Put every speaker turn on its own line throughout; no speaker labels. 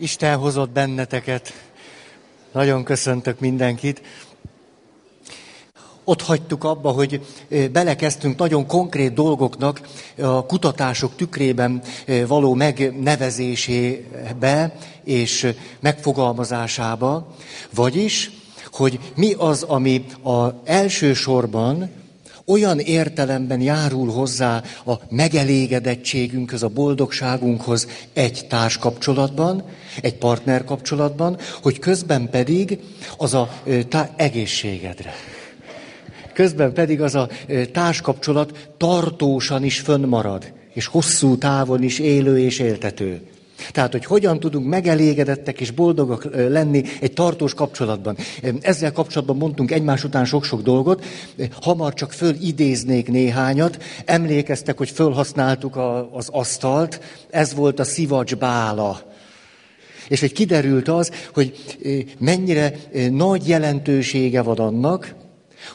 Isten hozott benneteket. Nagyon köszöntök mindenkit. Ott hagytuk abba, hogy belekezdtünk nagyon konkrét dolgoknak a kutatások tükrében való megnevezésébe és megfogalmazásába, vagyis, hogy mi az, ami a elsősorban olyan értelemben járul hozzá a megelégedettségünkhöz, a boldogságunkhoz egy társkapcsolatban, egy partnerkapcsolatban, hogy közben pedig az a tá- egészségedre. Közben pedig az a társkapcsolat tartósan is fönnmarad, és hosszú távon is élő és éltető. Tehát, hogy hogyan tudunk megelégedettek és boldogak lenni egy tartós kapcsolatban. Ezzel kapcsolatban mondtunk egymás után sok-sok dolgot, hamar csak fölidéznék néhányat. Emlékeztek, hogy fölhasználtuk a, az asztalt, ez volt a szivacs bála. És hogy kiderült az, hogy mennyire nagy jelentősége van annak,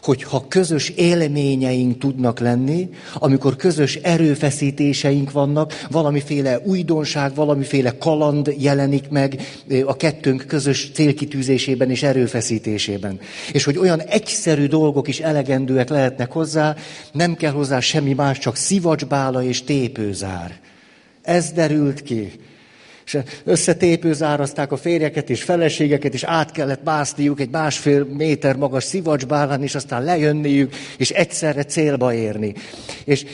hogyha közös élményeink tudnak lenni, amikor közös erőfeszítéseink vannak, valamiféle újdonság, valamiféle kaland jelenik meg a kettőnk közös célkitűzésében és erőfeszítésében. És hogy olyan egyszerű dolgok is elegendőek lehetnek hozzá, nem kell hozzá semmi más, csak szivacsbála és tépőzár. Ez derült ki. És összetépőzározták a férjeket és feleségeket, és át kellett mászniuk egy másfél méter magas szivacsbálán, és aztán lejönniük, és egyszerre célba érni. És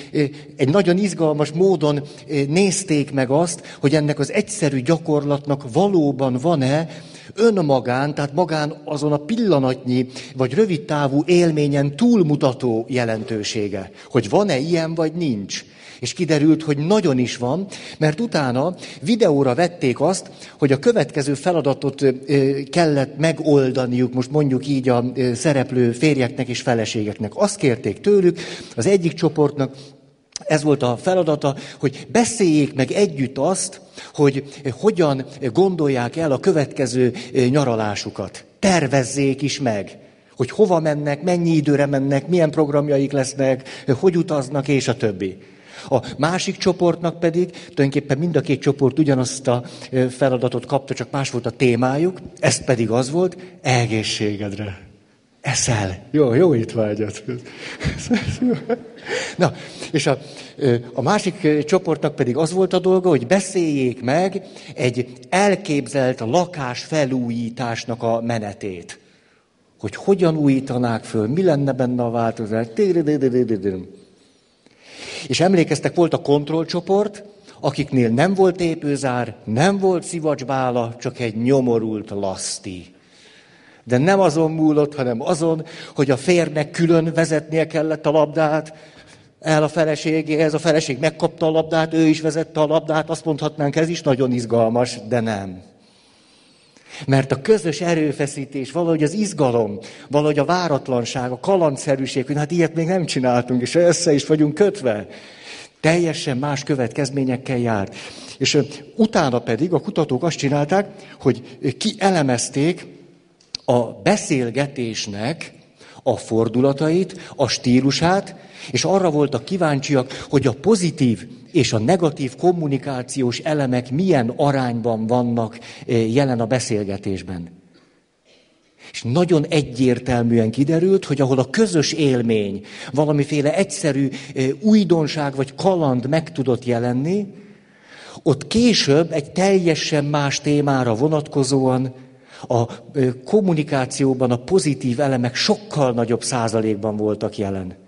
egy nagyon izgalmas módon nézték meg azt, hogy ennek az egyszerű gyakorlatnak valóban van-e önmagán, tehát magán azon a pillanatnyi vagy rövid távú élményen túlmutató jelentősége. Hogy van-e ilyen, vagy nincs. És kiderült, hogy nagyon is van, mert utána videóra vették azt, hogy a következő feladatot kellett megoldaniuk, most mondjuk így a szereplő férjeknek és feleségeknek. Azt kérték tőlük, az egyik csoportnak, ez volt a feladata, hogy beszéljék meg együtt azt, hogy hogyan gondolják el a következő nyaralásukat. Tervezzék is meg, hogy hova mennek, mennyi időre mennek, milyen programjaik lesznek, hogy utaznak, és a többi. A másik csoportnak pedig, tulajdonképpen mind a két csoport ugyanazt a feladatot kapta, csak más volt a témájuk, ez pedig az volt, egészségedre. Eszel. Jó, jó itt vágyat. Na, és a, a másik csoportnak pedig az volt a dolga, hogy beszéljék meg egy elképzelt lakás felújításnak a menetét. Hogy hogyan újítanák föl, mi lenne benne a változás. És emlékeztek, volt a kontrollcsoport, akiknél nem volt épőzár, nem volt szivacsbála, csak egy nyomorult laszti. De nem azon múlott, hanem azon, hogy a férnek külön vezetnie kellett a labdát, el a feleségéhez, a feleség megkapta a labdát, ő is vezette a labdát, azt mondhatnánk, ez is nagyon izgalmas, de nem. Mert a közös erőfeszítés, valahogy az izgalom, valahogy a váratlanság, a kalandszerűség, hogy hát ilyet még nem csináltunk, és össze is vagyunk kötve. Teljesen más következményekkel jár. És utána pedig a kutatók azt csinálták, hogy kielemezték a beszélgetésnek a fordulatait, a stílusát, és arra voltak kíváncsiak, hogy a pozitív és a negatív kommunikációs elemek milyen arányban vannak eh, jelen a beszélgetésben. És nagyon egyértelműen kiderült, hogy ahol a közös élmény, valamiféle egyszerű eh, újdonság vagy kaland meg tudott jelenni, ott később egy teljesen más témára vonatkozóan a eh, kommunikációban a pozitív elemek sokkal nagyobb százalékban voltak jelen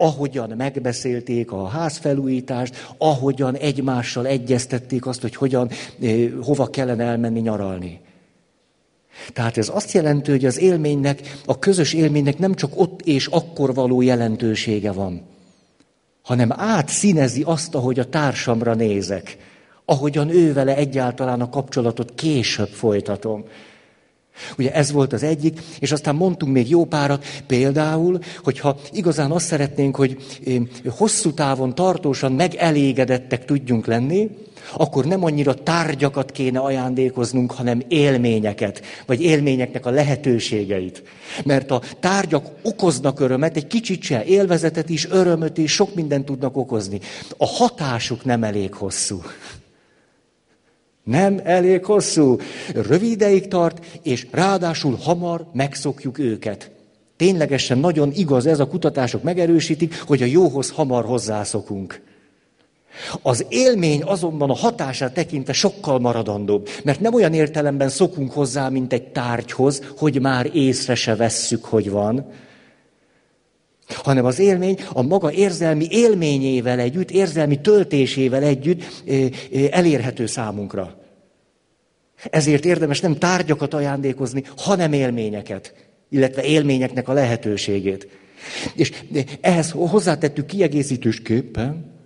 ahogyan megbeszélték a házfelújítást, ahogyan egymással egyeztették azt, hogy hogyan, eh, hova kellene elmenni nyaralni. Tehát ez azt jelenti, hogy az élménynek, a közös élménynek nem csak ott és akkor való jelentősége van, hanem átszínezi azt, ahogy a társamra nézek, ahogyan ő vele egyáltalán a kapcsolatot később folytatom. Ugye ez volt az egyik, és aztán mondtunk még jó párat, például, hogyha igazán azt szeretnénk, hogy hosszú távon tartósan megelégedettek tudjunk lenni, akkor nem annyira tárgyakat kéne ajándékoznunk, hanem élményeket, vagy élményeknek a lehetőségeit. Mert a tárgyak okoznak örömet, egy kicsit se élvezetet is, örömöt is, sok mindent tudnak okozni. A hatásuk nem elég hosszú. Nem elég hosszú. Rövid ideig tart, és ráadásul hamar megszokjuk őket. Ténylegesen nagyon igaz ez, a kutatások megerősítik, hogy a jóhoz hamar hozzászokunk. Az élmény azonban a hatását tekintve sokkal maradandóbb, mert nem olyan értelemben szokunk hozzá, mint egy tárgyhoz, hogy már észre se vesszük, hogy van, hanem az élmény a maga érzelmi élményével együtt, érzelmi töltésével együtt elérhető számunkra. Ezért érdemes nem tárgyakat ajándékozni, hanem élményeket, illetve élményeknek a lehetőségét. És ehhez hozzátettük kiegészítősképpen,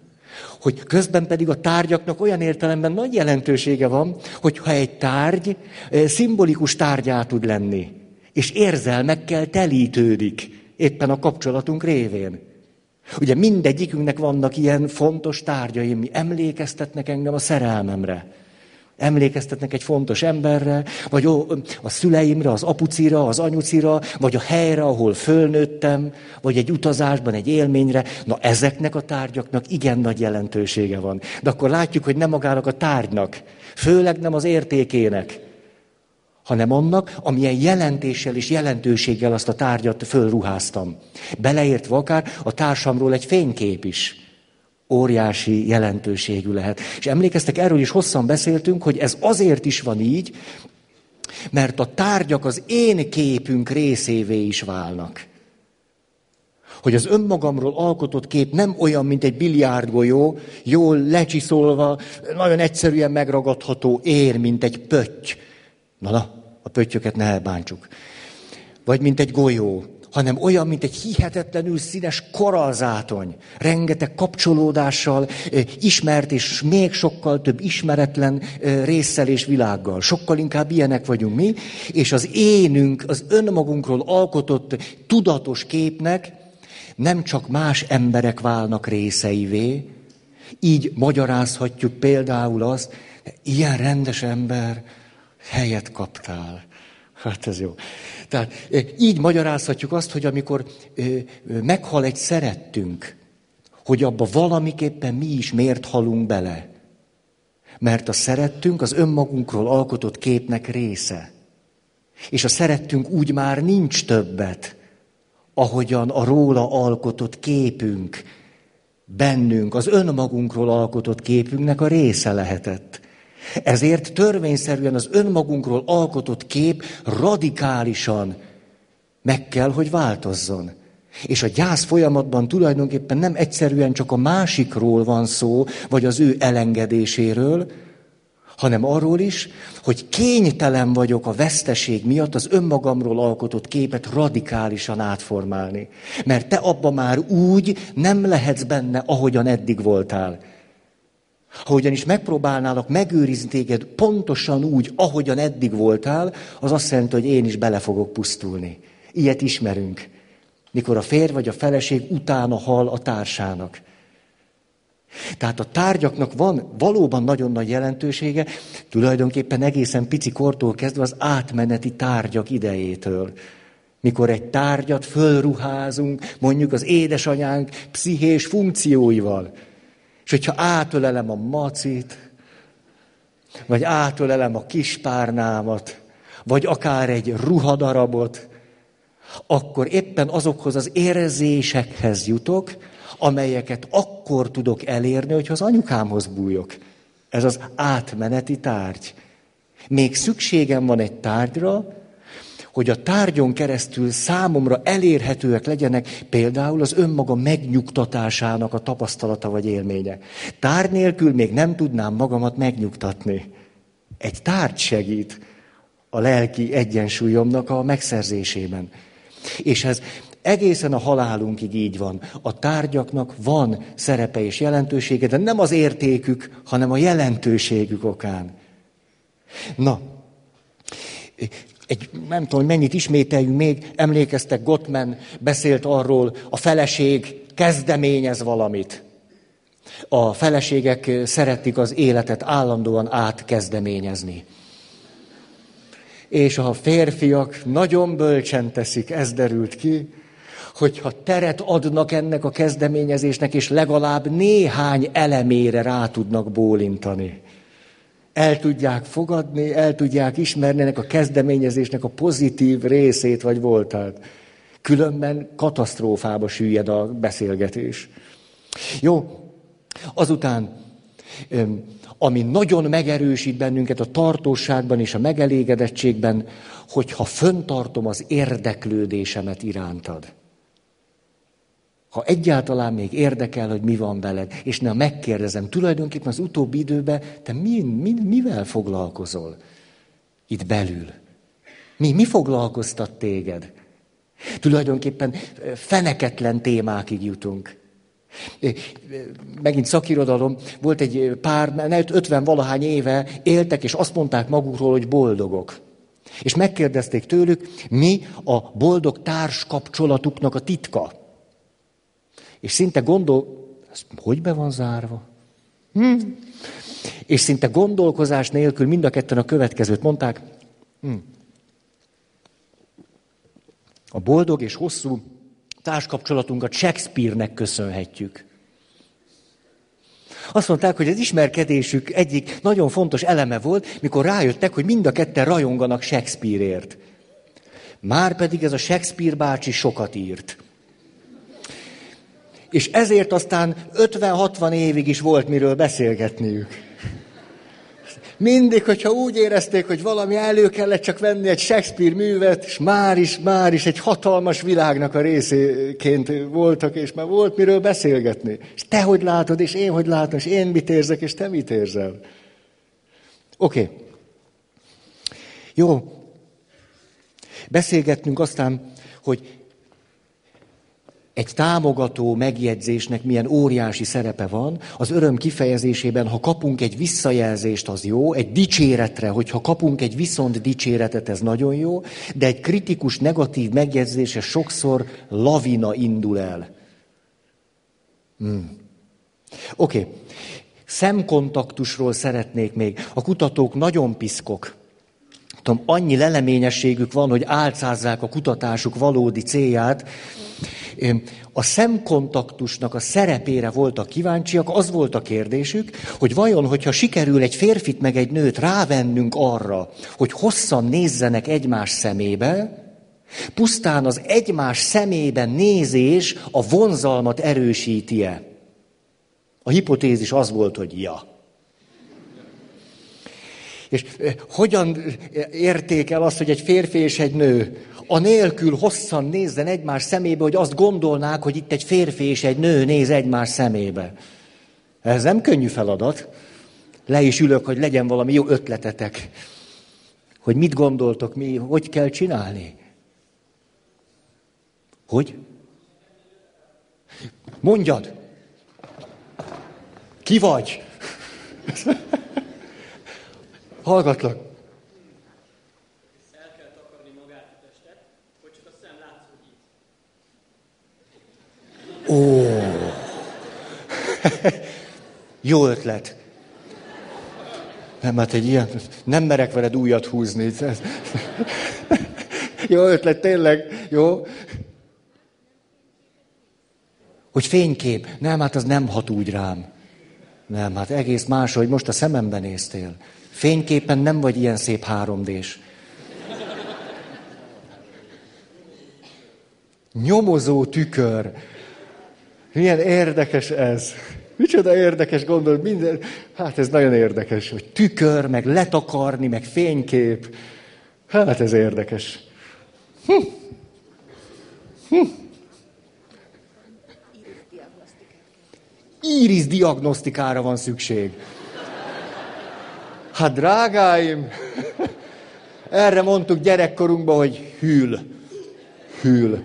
hogy közben pedig a tárgyaknak olyan értelemben nagy jelentősége van, hogyha egy tárgy szimbolikus tárgyá tud lenni, és érzelmekkel telítődik, éppen a kapcsolatunk révén. Ugye mindegyikünknek vannak ilyen fontos tárgyai, mi emlékeztetnek engem a szerelmemre. Emlékeztetnek egy fontos emberre, vagy a szüleimre, az apucira, az anyucira, vagy a helyre, ahol fölnőttem, vagy egy utazásban, egy élményre. Na ezeknek a tárgyaknak igen nagy jelentősége van. De akkor látjuk, hogy nem magának a tárgynak, főleg nem az értékének, hanem annak, amilyen jelentéssel és jelentőséggel azt a tárgyat fölruháztam. Beleértve akár a társamról egy fénykép is óriási jelentőségű lehet. És emlékeztek, erről is hosszan beszéltünk, hogy ez azért is van így, mert a tárgyak az én képünk részévé is válnak. Hogy az önmagamról alkotott kép nem olyan, mint egy biliárdgolyó, jól lecsiszolva, nagyon egyszerűen megragadható ér, mint egy pötty. Na, na, a pöttyöket ne elbántsuk. Vagy mint egy golyó, hanem olyan, mint egy hihetetlenül színes koralzátony, rengeteg kapcsolódással, ismert és még sokkal több ismeretlen résszel és világgal. Sokkal inkább ilyenek vagyunk mi, és az énünk, az önmagunkról alkotott tudatos képnek nem csak más emberek válnak részeivé, így magyarázhatjuk például azt, ilyen rendes ember, helyet kaptál. Hát ez jó. Tehát így magyarázhatjuk azt, hogy amikor meghal egy szerettünk, hogy abba valamiképpen mi is miért halunk bele. Mert a szerettünk az önmagunkról alkotott képnek része. És a szerettünk úgy már nincs többet, ahogyan a róla alkotott képünk bennünk, az önmagunkról alkotott képünknek a része lehetett. Ezért törvényszerűen az önmagunkról alkotott kép radikálisan meg kell, hogy változzon. És a gyász folyamatban tulajdonképpen nem egyszerűen csak a másikról van szó, vagy az ő elengedéséről, hanem arról is, hogy kénytelen vagyok a veszteség miatt az önmagamról alkotott képet radikálisan átformálni. Mert te abba már úgy nem lehetsz benne, ahogyan eddig voltál. Ha ugyanis megpróbálnálak megőrizni téged pontosan úgy, ahogyan eddig voltál, az azt jelenti, hogy én is bele fogok pusztulni. Ilyet ismerünk. Mikor a férj vagy a feleség utána hal a társának. Tehát a tárgyaknak van valóban nagyon nagy jelentősége, tulajdonképpen egészen pici kortól kezdve az átmeneti tárgyak idejétől. Mikor egy tárgyat fölruházunk, mondjuk az édesanyánk pszichés funkcióival, és hogyha átölelem a macit, vagy átölelem a kispárnámat, vagy akár egy ruhadarabot, akkor éppen azokhoz az érzésekhez jutok, amelyeket akkor tudok elérni, hogyha az anyukámhoz bújok. Ez az átmeneti tárgy. Még szükségem van egy tárgyra, hogy a tárgyon keresztül számomra elérhetőek legyenek például az önmaga megnyugtatásának a tapasztalata vagy élménye. Tárgy nélkül még nem tudnám magamat megnyugtatni. Egy tárgy segít a lelki egyensúlyomnak a megszerzésében. És ez egészen a halálunkig így van. A tárgyaknak van szerepe és jelentősége, de nem az értékük, hanem a jelentőségük okán. Na, egy, nem tudom, hogy mennyit ismételjünk még, emlékeztek, Gottman beszélt arról, a feleség kezdeményez valamit. A feleségek szeretik az életet állandóan átkezdeményezni. És a férfiak nagyon bölcsen teszik, ez derült ki, hogyha teret adnak ennek a kezdeményezésnek, és legalább néhány elemére rá tudnak bólintani. El tudják fogadni, el tudják ismerni ennek a kezdeményezésnek a pozitív részét vagy voltát. Különben katasztrófába süllyed a beszélgetés. Jó, azután, ami nagyon megerősít bennünket a tartóságban és a megelégedettségben, hogyha föntartom az érdeklődésemet irántad. Ha egyáltalán még érdekel, hogy mi van veled, és nem megkérdezem, tulajdonképpen az utóbbi időben te mi, mi, mivel foglalkozol itt belül? Mi, mi foglalkoztat téged? Tulajdonképpen feneketlen témákig jutunk. Megint szakirodalom, volt egy pár, 50 valahány éve éltek, és azt mondták magukról, hogy boldogok. És megkérdezték tőlük, mi a boldog társ kapcsolatuknak a titka. És szinte gondol... Ez hogy be van zárva? Hm. És szinte gondolkozás nélkül mind a ketten a következőt mondták. Hm. A boldog és hosszú társkapcsolatunkat Shakespeare-nek köszönhetjük. Azt mondták, hogy az ismerkedésük egyik nagyon fontos eleme volt, mikor rájöttek, hogy mind a ketten rajonganak Shakespeareért. Már pedig ez a Shakespeare bácsi sokat írt. És ezért aztán 50-60 évig is volt miről beszélgetniük. Mindig, hogyha úgy érezték, hogy valami elő kellett csak venni egy Shakespeare művet, és már is, már is egy hatalmas világnak a részéként voltak, és már volt miről beszélgetni. És te hogy látod, és én hogy látom, és én mit érzek, és te mit érzel. Oké. Okay. Jó. Beszélgettünk aztán, hogy egy támogató megjegyzésnek milyen óriási szerepe van, az öröm kifejezésében, ha kapunk egy visszajelzést, az jó, egy dicséretre, hogyha kapunk egy viszont dicséretet, ez nagyon jó, de egy kritikus, negatív megjegyzése sokszor lavina indul el. Hmm. Oké, okay. szemkontaktusról szeretnék még. A kutatók nagyon piszkok. Tudom, annyi leleményességük van, hogy álcázzák a kutatásuk valódi célját, a szemkontaktusnak a szerepére voltak kíváncsiak, az volt a kérdésük, hogy vajon, hogyha sikerül egy férfit meg egy nőt rávennünk arra, hogy hosszan nézzenek egymás szemébe, pusztán az egymás szemében nézés a vonzalmat erősíti-e. A hipotézis az volt, hogy ja. És hogyan értékel azt, hogy egy férfi és egy nő anélkül hosszan nézzen egymás szemébe, hogy azt gondolnák, hogy itt egy férfi és egy nő néz egymás szemébe. Ez nem könnyű feladat. Le is ülök, hogy legyen valami jó ötletetek. Hogy mit gondoltok, mi, hogy kell csinálni. Hogy? Mondjad! Ki vagy? Hallgatlak. Ó, jó ötlet. Nem, hát egy ilyen, nem merek veled újat húzni. jó ötlet, tényleg, jó? Hogy fénykép. Nem, hát az nem hat úgy rám. Nem, hát egész más, hogy most a szememben néztél. Fényképen nem vagy ilyen szép 3 Nyomozó tükör. Milyen érdekes ez. Micsoda érdekes gondolat, minden, hát ez nagyon érdekes, hogy tükör, meg letakarni, meg fénykép. Hát ez érdekes. Hm. Hm. Íris diagnosztikára van szükség. Hát drágáim, erre mondtuk gyerekkorunkban, hogy hűl. Hűl.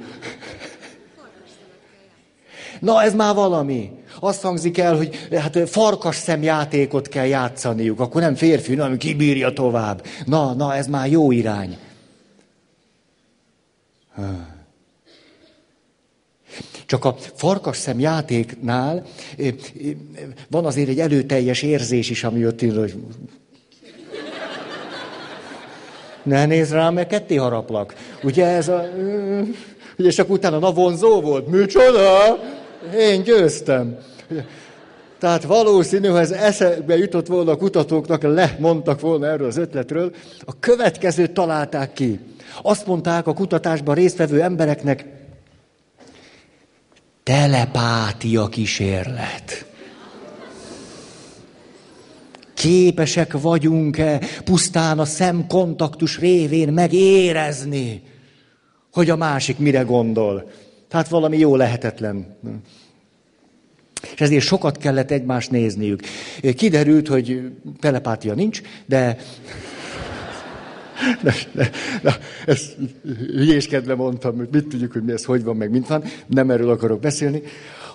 Na, ez már valami. Azt hangzik el, hogy hát farkas szemjátékot kell játszaniuk, akkor nem férfi, hanem kibírja tovább. Na, na, ez már jó irány. Csak a farkas szem van azért egy előteljes érzés is, ami jött hogy ne nézz rám, mert ketté haraplak. Ugye ez a... Ugye csak utána, na vonzó volt. Micsoda? Én győztem. Tehát valószínű, ha ez eszebe jutott volna a kutatóknak, lemondtak volna erről az ötletről, a következőt találták ki. Azt mondták a kutatásban résztvevő embereknek, telepátia kísérlet. Képesek vagyunk-e pusztán a szemkontaktus révén megérezni, hogy a másik mire gondol? Tehát valami jó lehetetlen. És ezért sokat kellett egymást nézniük. Kiderült, hogy telepátia nincs, de... De, de, de, ezt hülyéskedve mondtam, hogy mit tudjuk, hogy mi ez, hogy van, meg mint van. Nem erről akarok beszélni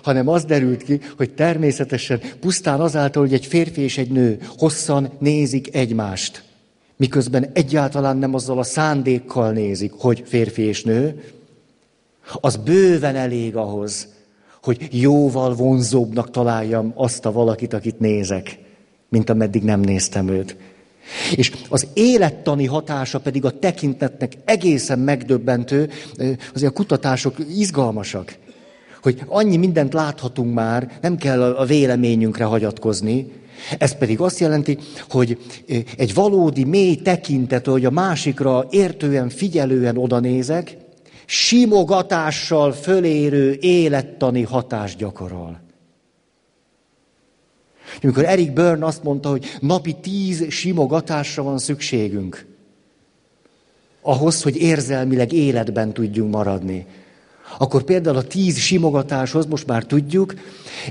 hanem az derült ki, hogy természetesen pusztán azáltal, hogy egy férfi és egy nő hosszan nézik egymást, miközben egyáltalán nem azzal a szándékkal nézik, hogy férfi és nő, az bőven elég ahhoz, hogy jóval vonzóbbnak találjam azt a valakit, akit nézek, mint ameddig nem néztem őt. És az élettani hatása pedig a tekintetnek egészen megdöbbentő, azért a kutatások izgalmasak hogy annyi mindent láthatunk már, nem kell a véleményünkre hagyatkozni. Ez pedig azt jelenti, hogy egy valódi mély tekintet, hogy a másikra értően, figyelően odanézek, simogatással fölérő élettani hatást gyakorol. Amikor Eric Byrne azt mondta, hogy napi tíz simogatásra van szükségünk, ahhoz, hogy érzelmileg életben tudjunk maradni akkor például a tíz simogatáshoz, most már tudjuk,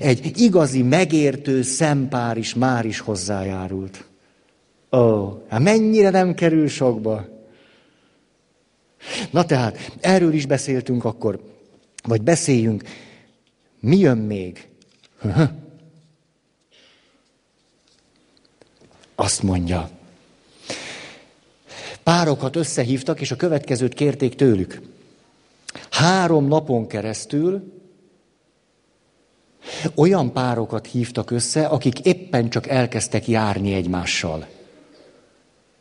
egy igazi megértő szempár is már is hozzájárult. Ó, hát mennyire nem kerül sokba. Na tehát, erről is beszéltünk akkor, vagy beszéljünk. Mi jön még? Azt mondja. Párokat összehívtak, és a következőt kérték tőlük. Három napon keresztül olyan párokat hívtak össze, akik éppen csak elkezdtek járni egymással.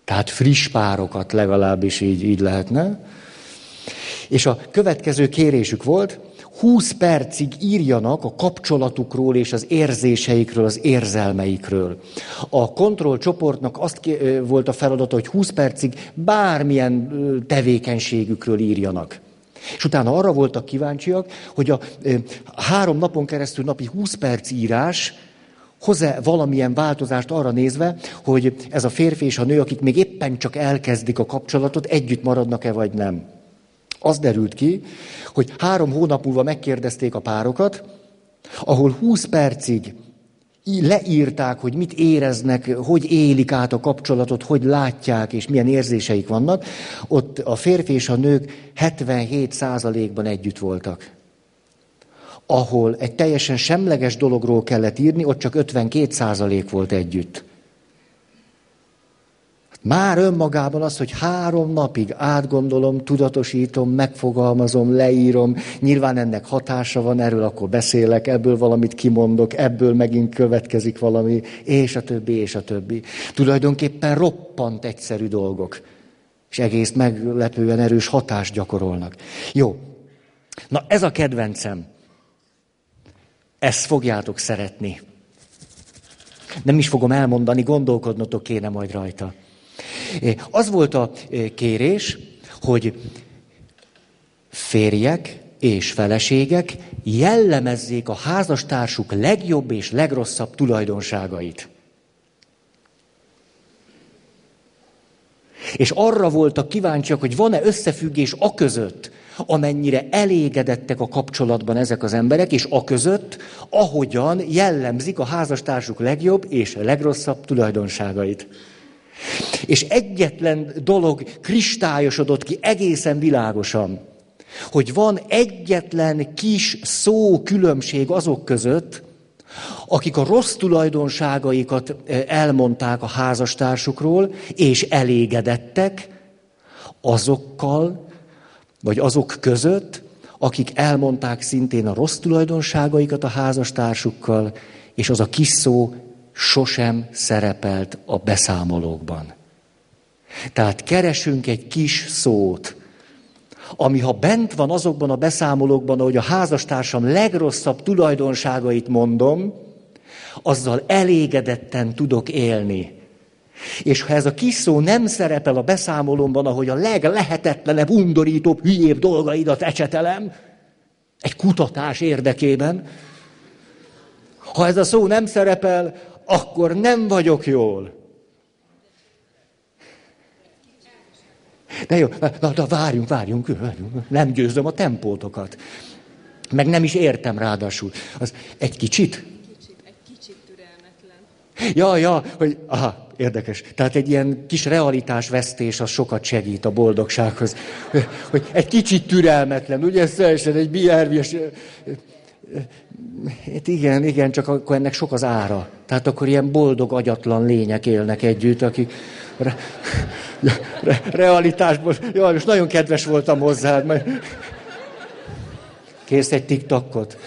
Tehát friss párokat legalábbis így, így lehetne. És a következő kérésük volt, 20 percig írjanak a kapcsolatukról és az érzéseikről, az érzelmeikről. A kontrollcsoportnak azt volt a feladata, hogy 20 percig bármilyen tevékenységükről írjanak. És utána arra voltak kíváncsiak, hogy a három napon keresztül napi 20 perc írás hoz-e valamilyen változást arra nézve, hogy ez a férfi és a nő, akik még éppen csak elkezdik a kapcsolatot, együtt maradnak-e vagy nem. Az derült ki, hogy három hónap múlva megkérdezték a párokat, ahol 20 percig leírták, hogy mit éreznek, hogy élik át a kapcsolatot, hogy látják, és milyen érzéseik vannak, ott a férfi és a nők 77%-ban együtt voltak. Ahol egy teljesen semleges dologról kellett írni, ott csak 52% volt együtt. Már önmagában az, hogy három napig átgondolom, tudatosítom, megfogalmazom, leírom, nyilván ennek hatása van, erről akkor beszélek, ebből valamit kimondok, ebből megint következik valami, és a többi, és a többi. Tulajdonképpen roppant egyszerű dolgok, és egész meglepően erős hatást gyakorolnak. Jó, na ez a kedvencem. Ezt fogjátok szeretni. Nem is fogom elmondani, gondolkodnotok kéne majd rajta. Az volt a kérés, hogy férjek és feleségek jellemezzék a házastársuk legjobb és legrosszabb tulajdonságait. És arra voltak kíváncsiak, hogy van-e összefüggés a között, amennyire elégedettek a kapcsolatban ezek az emberek, és a között, ahogyan jellemzik a házastársuk legjobb és legrosszabb tulajdonságait. És egyetlen dolog kristályosodott ki egészen világosan, hogy van egyetlen kis szó különbség azok között, akik a rossz tulajdonságaikat eh, elmondták a házastársukról, és elégedettek, azokkal, vagy azok között, akik elmondták szintén a rossz tulajdonságaikat a házastársukkal, és az a kis szó sosem szerepelt a beszámolókban. Tehát keresünk egy kis szót, ami ha bent van azokban a beszámolókban, ahogy a házastársam legrosszabb tulajdonságait mondom, azzal elégedetten tudok élni. És ha ez a kis szó nem szerepel a beszámolomban, ahogy a leglehetetlenebb, undorítóbb, hülyébb dolgaidat ecsetelem, egy kutatás érdekében, ha ez a szó nem szerepel, akkor nem vagyok jól. De jó, na, na várjunk, várjunk, várjunk, nem győzöm a tempótokat. Meg nem is értem ráadásul. Az egy kicsit?
egy kicsit türelmetlen.
Ja, ja, hogy, aha, érdekes. Tehát egy ilyen kis realitásvesztés az sokat segít a boldogsághoz. Hogy egy kicsit türelmetlen, ugye ez egy BRV-es... Hát igen, igen, csak akkor ennek sok az ára. Tehát akkor ilyen boldog, agyatlan lények élnek együtt, akik re, re, realitásból... Jaj, most nagyon kedves voltam hozzád, majd... Kész egy TikTokot?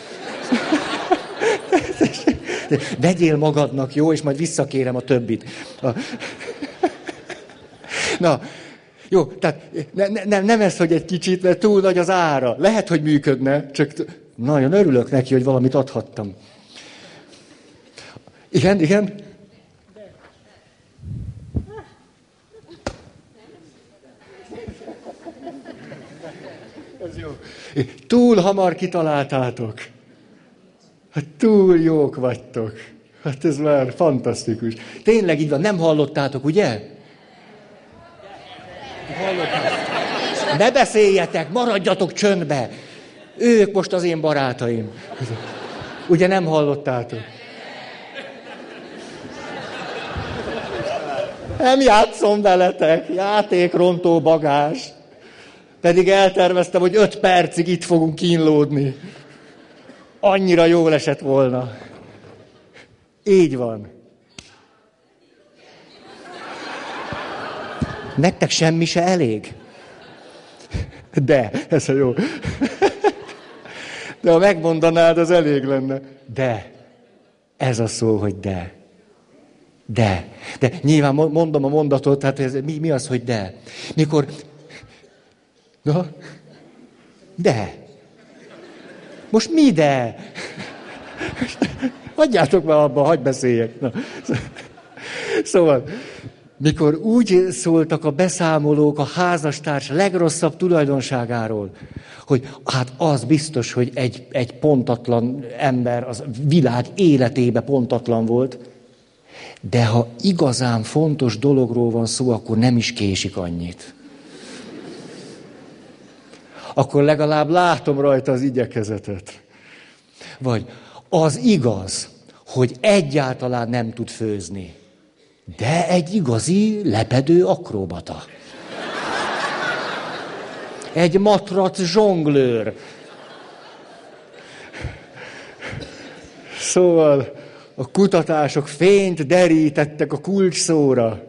Vegyél magadnak, jó, és majd visszakérem a többit. A... Na, jó, tehát ne, ne, nem ez, hogy egy kicsit, mert túl nagy az ára. Lehet, hogy működne, csak nagyon örülök neki, hogy valamit adhattam. Igen, igen? Ez jó. Túl hamar kitaláltátok. Hát túl jók vagytok. Hát ez már fantasztikus. Tényleg így van, nem hallottátok, ugye? Hallottátok. Ne beszéljetek, maradjatok csöndbe. Ők most az én barátaim. Ugye nem hallottátok? Nem játszom veletek, játékrontó bagás. Pedig elterveztem, hogy öt percig itt fogunk kínlódni. Annyira jól esett volna. Így van. Nektek semmi se elég? De, ez a jó. De ha megmondanád, az elég lenne. De. Ez a szó, hogy de. De. De nyilván mondom a mondatot, hát ez, mi, mi az, hogy de? Mikor... Na? De. Most mi de? Hagyjátok már abba, hagyd beszéljek. Na. Szóval, mikor úgy szóltak a beszámolók a házastárs legrosszabb tulajdonságáról, hogy hát az biztos, hogy egy, egy pontatlan ember az világ életébe pontatlan volt, de ha igazán fontos dologról van szó, akkor nem is késik annyit. Akkor legalább látom rajta az igyekezetet. Vagy az igaz, hogy egyáltalán nem tud főzni, de egy igazi lepedő akrobata. Egy matrac zsonglőr. Szóval a kutatások fényt derítettek a kulcs szóra,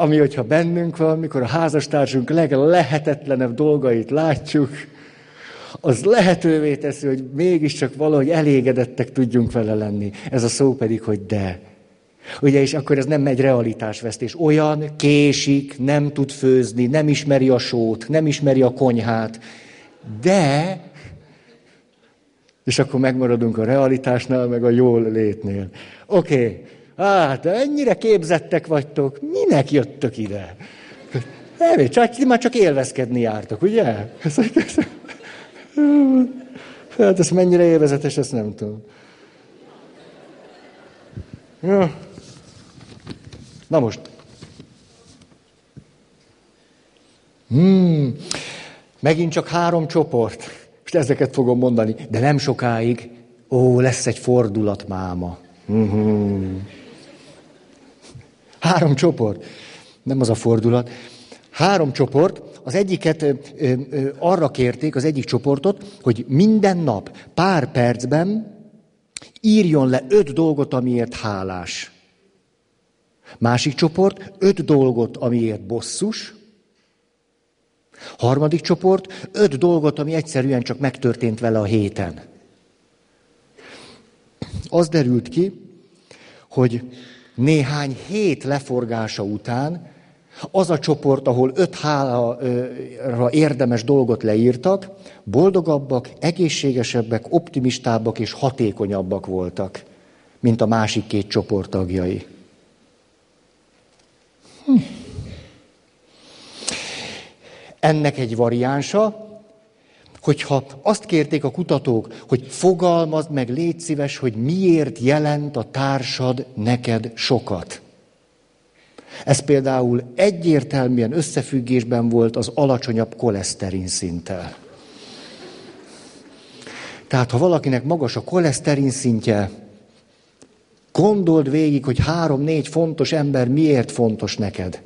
ami, hogyha bennünk van, mikor a házastársunk leglehetetlenebb dolgait látjuk, az lehetővé teszi, hogy mégiscsak valahogy elégedettek tudjunk vele lenni. Ez a szó pedig, hogy de. Ugye, és akkor ez nem egy realitásvesztés. Olyan késik, nem tud főzni, nem ismeri a sót, nem ismeri a konyhát, de, és akkor megmaradunk a realitásnál, meg a jól létnél. Oké, okay. Hát ennyire képzettek vagytok, minek jöttök ide? Nem, csak, már csak élvezkedni jártok, ugye? Hát ez mennyire élvezetes, ezt nem tudom. Ja. Na most. Hmm. Megint csak három csoport. Most ezeket fogom mondani, de nem sokáig. Ó, lesz egy fordulat máma. Hmm. Három csoport. Nem az a fordulat. Három csoport, az egyiket ö, ö, arra kérték, az egyik csoportot, hogy minden nap, pár percben írjon le öt dolgot, amiért hálás. Másik csoport, öt dolgot, amiért bosszus. Harmadik csoport, öt dolgot, ami egyszerűen csak megtörtént vele a héten. Az derült ki, hogy néhány hét leforgása után az a csoport, ahol öt hálára érdemes dolgot leírtak, boldogabbak, egészségesebbek, optimistábbak és hatékonyabbak voltak. mint a másik két csoport tagjai. Hm. Ennek egy variánsa, hogyha azt kérték a kutatók, hogy fogalmazd meg, légy szíves, hogy miért jelent a társad neked sokat. Ez például egyértelműen összefüggésben volt az alacsonyabb koleszterin szinttel. Tehát, ha valakinek magas a koleszterin szintje, gondold végig, hogy három-négy fontos ember miért fontos neked.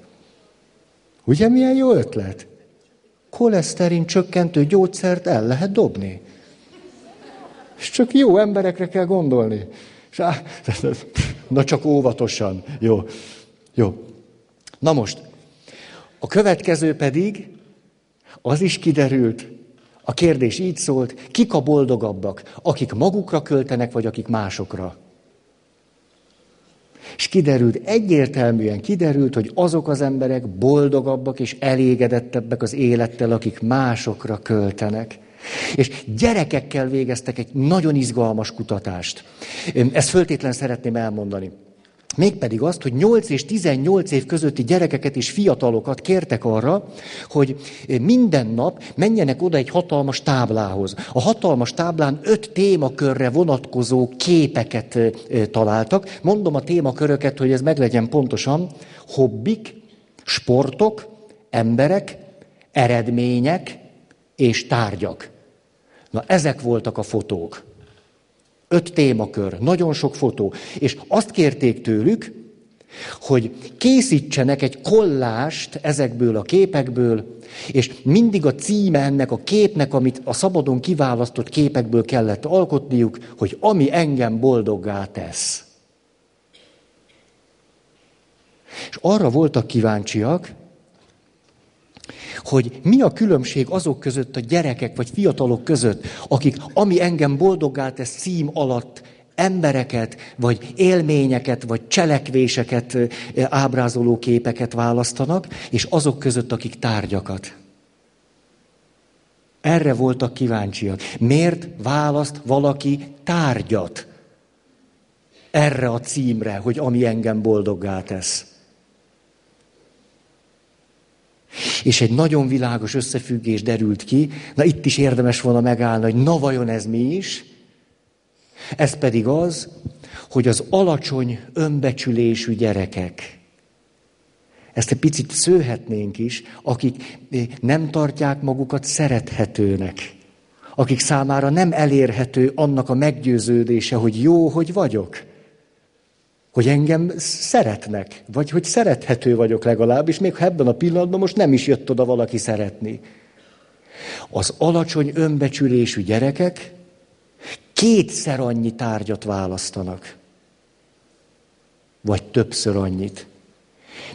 Ugye milyen jó ötlet? Koleszterin csökkentő gyógyszert el lehet dobni. És csak jó emberekre kell gondolni. Na csak óvatosan. Jó. Jó. Na most, a következő pedig, az is kiderült, a kérdés így szólt, kik a boldogabbak, akik magukra költenek, vagy akik másokra? És kiderült, egyértelműen kiderült, hogy azok az emberek boldogabbak és elégedettebbek az élettel, akik másokra költenek. És gyerekekkel végeztek egy nagyon izgalmas kutatást. Ezt föltétlen szeretném elmondani. Mégpedig azt, hogy 8 és 18 év közötti gyerekeket és fiatalokat kértek arra, hogy minden nap menjenek oda egy hatalmas táblához. A hatalmas táblán öt témakörre vonatkozó képeket találtak. Mondom a témaköröket, hogy ez meglegyen pontosan. Hobbik, sportok, emberek, eredmények és tárgyak. Na, ezek voltak a fotók. Öt témakör, nagyon sok fotó. És azt kérték tőlük, hogy készítsenek egy kollást ezekből a képekből, és mindig a címe ennek a képnek, amit a szabadon kiválasztott képekből kellett alkotniuk, hogy ami engem boldoggá tesz. És arra voltak kíváncsiak, hogy mi a különbség azok között a gyerekek vagy fiatalok között, akik ami engem boldoggá tesz cím alatt embereket, vagy élményeket, vagy cselekvéseket ábrázoló képeket választanak, és azok között, akik tárgyakat. Erre voltak kíváncsiak. Miért választ valaki tárgyat? Erre a címre, hogy ami engem boldoggá tesz. És egy nagyon világos összefüggés derült ki, na itt is érdemes volna megállni, hogy na vajon ez mi is? Ez pedig az, hogy az alacsony önbecsülésű gyerekek, ezt egy picit szőhetnénk is, akik nem tartják magukat szerethetőnek, akik számára nem elérhető annak a meggyőződése, hogy jó, hogy vagyok hogy engem szeretnek, vagy hogy szerethető vagyok legalább, és még ha ebben a pillanatban most nem is jött oda valaki szeretni. Az alacsony önbecsülésű gyerekek kétszer annyi tárgyat választanak, vagy többször annyit,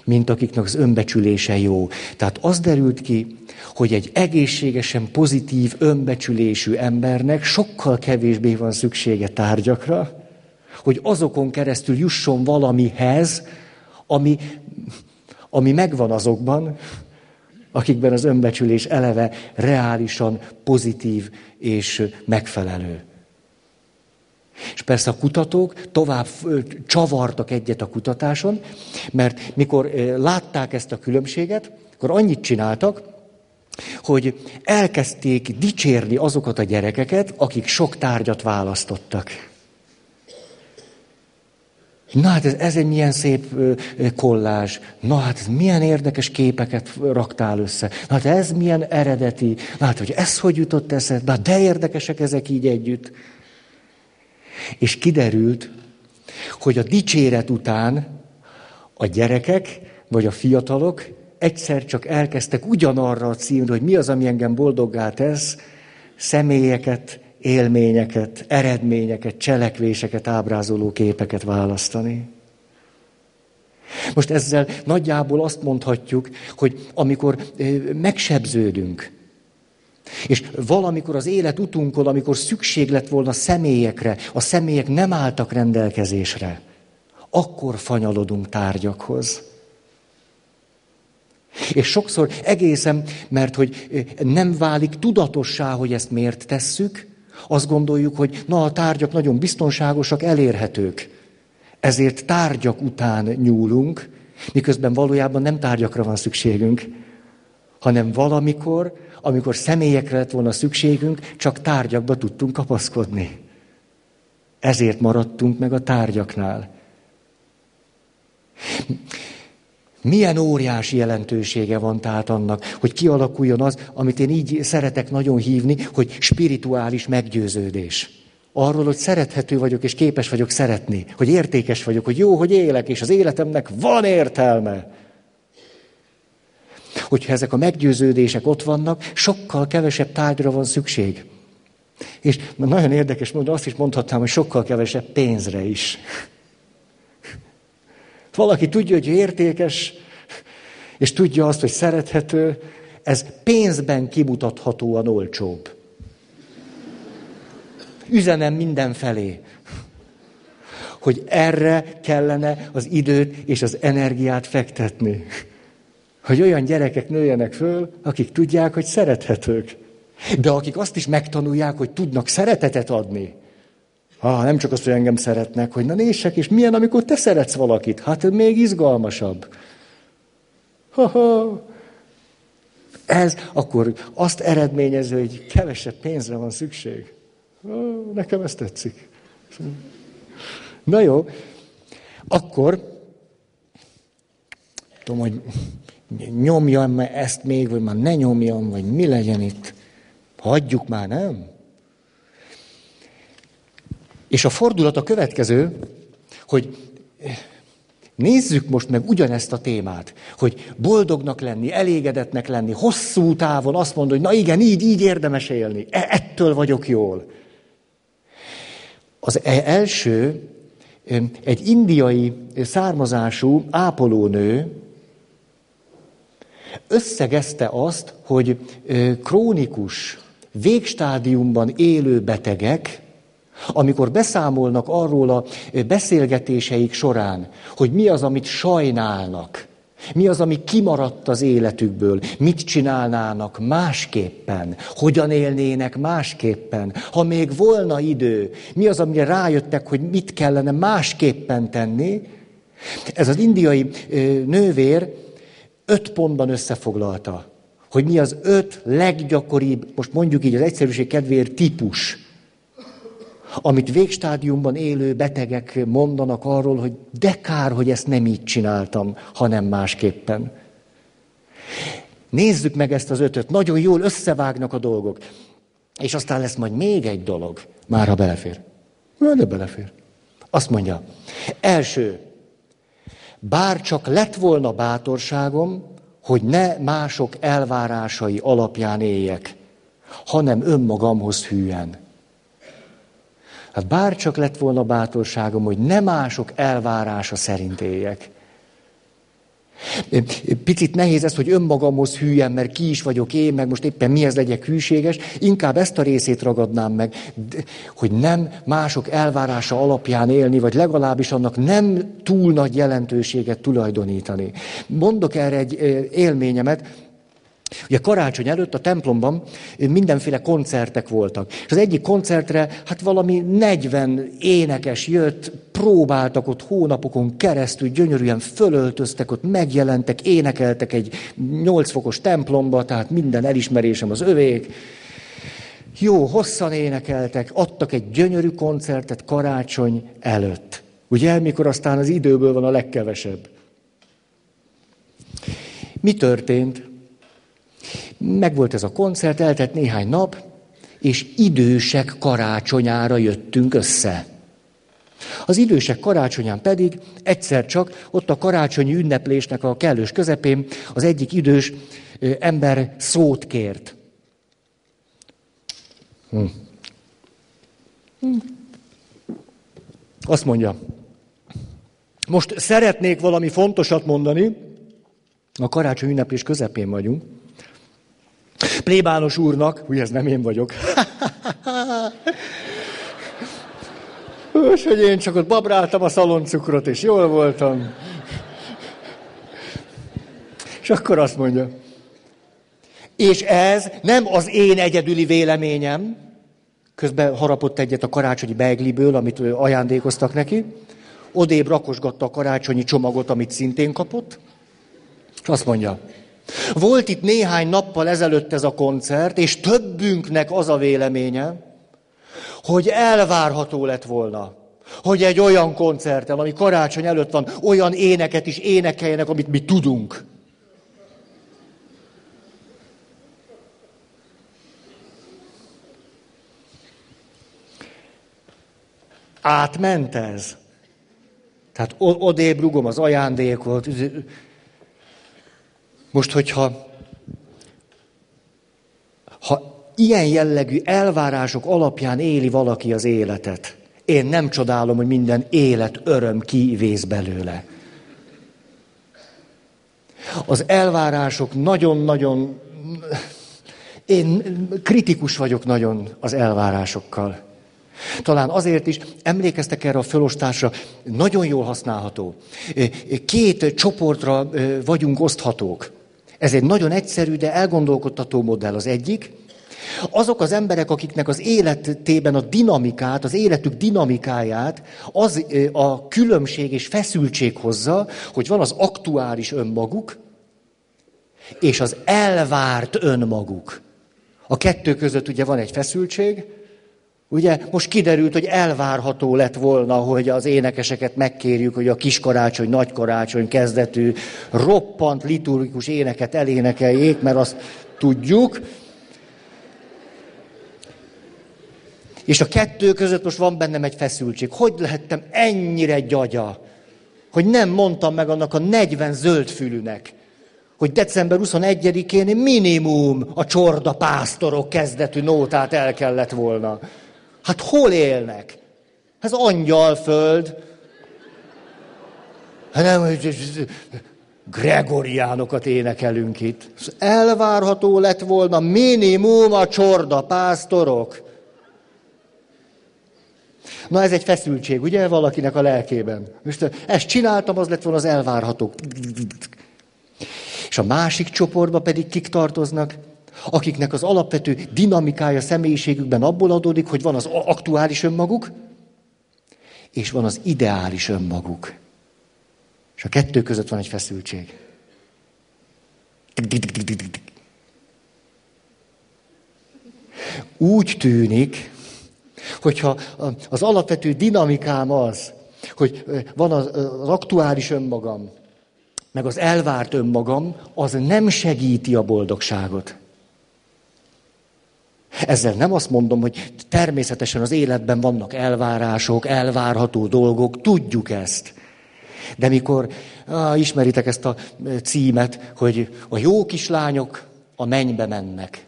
mint akiknek az önbecsülése jó. Tehát az derült ki, hogy egy egészségesen pozitív önbecsülésű embernek sokkal kevésbé van szüksége tárgyakra, hogy azokon keresztül jusson valamihez, ami, ami megvan azokban, akikben az önbecsülés eleve reálisan pozitív és megfelelő. És persze a kutatók tovább csavartak egyet a kutatáson, mert mikor látták ezt a különbséget, akkor annyit csináltak, hogy elkezdték dicsérni azokat a gyerekeket, akik sok tárgyat választottak. Na hát ez, ez egy milyen szép kollázs. Na hát ez milyen érdekes képeket raktál össze. Na hát ez milyen eredeti. Na hát, hogy ez hogy jutott eszed. Na de érdekesek ezek így együtt. És kiderült, hogy a dicséret után a gyerekek vagy a fiatalok egyszer csak elkezdtek ugyanarra a címre, hogy mi az, ami engem boldoggá tesz, személyeket élményeket, eredményeket, cselekvéseket, ábrázoló képeket választani. Most ezzel nagyjából azt mondhatjuk, hogy amikor megsebződünk, és valamikor az élet utunkon, amikor szükség lett volna személyekre, a személyek nem álltak rendelkezésre, akkor fanyalodunk tárgyakhoz. És sokszor egészen, mert hogy nem válik tudatossá, hogy ezt miért tesszük, azt gondoljuk, hogy na a tárgyak nagyon biztonságosak, elérhetők. Ezért tárgyak után nyúlunk, miközben valójában nem tárgyakra van szükségünk, hanem valamikor, amikor személyekre lett volna szükségünk, csak tárgyakba tudtunk kapaszkodni. Ezért maradtunk meg a tárgyaknál. Milyen óriási jelentősége van tehát annak, hogy kialakuljon az, amit én így szeretek nagyon hívni, hogy spirituális meggyőződés. Arról, hogy szerethető vagyok, és képes vagyok szeretni, hogy értékes vagyok, hogy jó, hogy élek, és az életemnek van értelme. Hogyha ezek a meggyőződések ott vannak, sokkal kevesebb tárgyra van szükség. És nagyon érdekes módon azt is mondhatnám, hogy sokkal kevesebb pénzre is. Valaki tudja, hogy értékes, és tudja azt, hogy szerethető, ez pénzben kimutathatóan olcsóbb. Üzenem mindenfelé, hogy erre kellene az időt és az energiát fektetni. Hogy olyan gyerekek nőjenek föl, akik tudják, hogy szerethetők. De akik azt is megtanulják, hogy tudnak szeretetet adni. Ah, nem csak azt, hogy engem szeretnek, hogy na nézzek, és milyen, amikor te szeretsz valakit. Hát még izgalmasabb. Ha-ha. Ez akkor azt eredményező, hogy kevesebb pénzre van szükség. Nekem ez tetszik. Na jó, akkor tudom, hogy nyomjam ezt még, vagy már ne nyomjam, vagy mi legyen itt. Hagyjuk már, nem? És a fordulat a következő, hogy nézzük most meg ugyanezt a témát, hogy boldognak lenni, elégedetnek lenni, hosszú távon azt mondod, hogy na igen, így, így érdemes élni, e, ettől vagyok jól. Az e, első egy indiai származású ápolónő összegezte azt, hogy krónikus, végstádiumban élő betegek, amikor beszámolnak arról a beszélgetéseik során, hogy mi az, amit sajnálnak, mi az, ami kimaradt az életükből, mit csinálnának másképpen, hogyan élnének másképpen, ha még volna idő, mi az, amire rájöttek, hogy mit kellene másképpen tenni. Ez az indiai nővér öt pontban összefoglalta, hogy mi az öt leggyakoribb, most mondjuk így az egyszerűség kedvéért típus, amit végstádiumban élő betegek mondanak arról, hogy de kár, hogy ezt nem így csináltam, hanem másképpen. Nézzük meg ezt az ötöt, nagyon jól összevágnak a dolgok. És aztán lesz majd még egy dolog, már ha belefér. De belefér. Azt mondja, első, bár csak lett volna bátorságom, hogy ne mások elvárásai alapján éljek, hanem önmagamhoz hűen. Hát bár csak lett volna bátorságom, hogy ne mások elvárása szerint éljek. Picit nehéz ez, hogy önmagamhoz hűen, mert ki is vagyok én, meg most éppen mihez legyek hűséges. Inkább ezt a részét ragadnám meg, hogy nem mások elvárása alapján élni, vagy legalábbis annak nem túl nagy jelentőséget tulajdonítani. Mondok erre egy élményemet, Ugye karácsony előtt a templomban mindenféle koncertek voltak. És az egyik koncertre hát valami 40 énekes jött, próbáltak ott hónapokon keresztül, gyönyörűen fölöltöztek, ott megjelentek, énekeltek egy 8 fokos templomba, tehát minden elismerésem az övék. Jó, hosszan énekeltek, adtak egy gyönyörű koncertet karácsony előtt. Ugye, mikor aztán az időből van a legkevesebb. Mi történt? Megvolt ez a koncert, eltett néhány nap, és idősek karácsonyára jöttünk össze. Az idősek karácsonyán pedig egyszer csak ott a karácsonyi ünneplésnek a kellős közepén az egyik idős ember szót kért. Hm. Hm. Azt mondja, most szeretnék valami fontosat mondani, a karácsony ünneplés közepén vagyunk, Plébános úrnak, ugye ez nem én vagyok, és hogy én csak ott babráltam a szaloncukrot, és jól voltam. És akkor azt mondja, és ez nem az én egyedüli véleményem, közben harapott egyet a karácsonyi begliből, amit ajándékoztak neki, odébb rakosgatta a karácsonyi csomagot, amit szintén kapott, és azt mondja, volt itt néhány nappal ezelőtt ez a koncert, és többünknek az a véleménye, hogy elvárható lett volna, hogy egy olyan koncerten, ami karácsony előtt van, olyan éneket is énekeljenek, amit mi tudunk. Átment ez. Tehát odébb rugom az ajándékot. Most, hogyha ha ilyen jellegű elvárások alapján éli valaki az életet, én nem csodálom, hogy minden élet öröm kivész belőle. Az elvárások nagyon-nagyon... Én kritikus vagyok nagyon az elvárásokkal. Talán azért is emlékeztek erre a fölostásra, nagyon jól használható. Két csoportra vagyunk oszthatók. Ez egy nagyon egyszerű, de elgondolkodtató modell az egyik. Azok az emberek, akiknek az életében a dinamikát, az életük dinamikáját, az a különbség és feszültség hozza, hogy van az aktuális önmaguk, és az elvárt önmaguk. A kettő között ugye van egy feszültség, Ugye most kiderült, hogy elvárható lett volna, hogy az énekeseket megkérjük, hogy a kiskarácsony, nagykarácsony kezdetű, roppant liturgikus éneket elénekeljék, mert azt tudjuk. És a kettő között most van bennem egy feszültség. Hogy lehettem ennyire gyagya, hogy nem mondtam meg annak a 40 zöldfülűnek, hogy december 21-én minimum a csorda pásztorok kezdetű nótát el kellett volna. Hát hol élnek? Ez angyalföld. Hát nem, hogy gregoriánokat énekelünk itt. Elvárható lett volna minimum a csorda pásztorok. Na ez egy feszültség, ugye, valakinek a lelkében. Most ezt csináltam, az lett volna az elvárható. És a másik csoportba pedig kik tartoznak? Akiknek az alapvető dinamikája személyiségükben abból adódik, hogy van az aktuális önmaguk, és van az ideális önmaguk. És a kettő között van egy feszültség. Úgy tűnik, hogyha az alapvető dinamikám az, hogy van az, az aktuális önmagam, meg az elvárt önmagam, az nem segíti a boldogságot. Ezzel nem azt mondom, hogy természetesen az életben vannak elvárások, elvárható dolgok, tudjuk ezt. De mikor á, ismeritek ezt a címet, hogy a jó kislányok a mennybe mennek,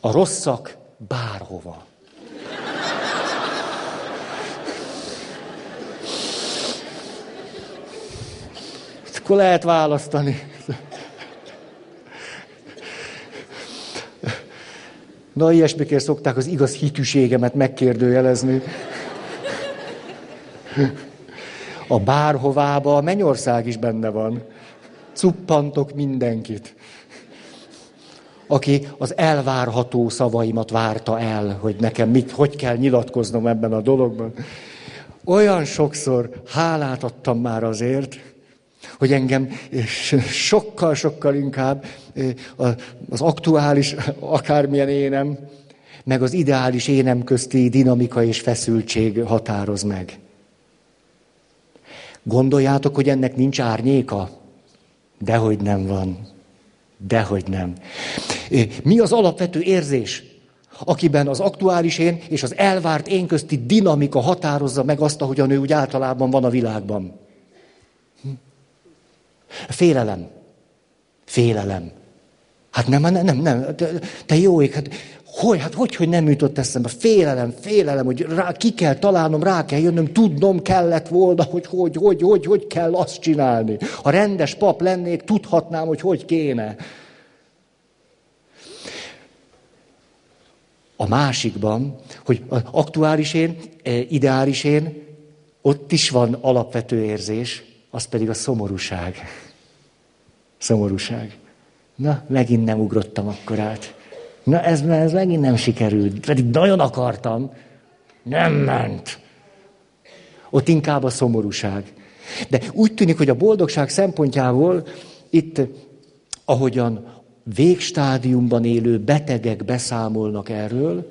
a rosszak bárhova. Akkor lehet választani. Na, ilyesmikért szokták az igaz hitűségemet megkérdőjelezni. A bárhovába a mennyország is benne van. Cuppantok mindenkit. Aki az elvárható szavaimat várta el, hogy nekem mit, hogy kell nyilatkoznom ebben a dologban. Olyan sokszor hálát adtam már azért, hogy engem sokkal-sokkal inkább az aktuális, akármilyen énem, meg az ideális énem közti dinamika és feszültség határoz meg. Gondoljátok, hogy ennek nincs árnyéka? Dehogy nem van. Dehogy nem. Mi az alapvető érzés, akiben az aktuális én és az elvárt én közti dinamika határozza meg azt, ahogy a nő úgy általában van a világban? Félelem. Félelem. Hát nem, nem, nem, nem. Te, jó ég, hát hogy, hát hogy, hogy nem jutott eszembe? Félelem, félelem, hogy rá, ki kell találnom, rá kell jönnöm, tudnom kellett volna, hogy hogy, hogy, hogy, hogy kell azt csinálni. Ha rendes pap lennék, tudhatnám, hogy hogy kéne. A másikban, hogy aktuális én, eh, ideális én, ott is van alapvető érzés, az pedig a szomorúság. Szomorúság. Na, megint nem ugrottam akkor át. Na, ez, ez megint nem sikerült. Pedig nagyon akartam. Nem ment. Ott inkább a szomorúság. De úgy tűnik, hogy a boldogság szempontjából itt, ahogyan végstádiumban élő betegek beszámolnak erről,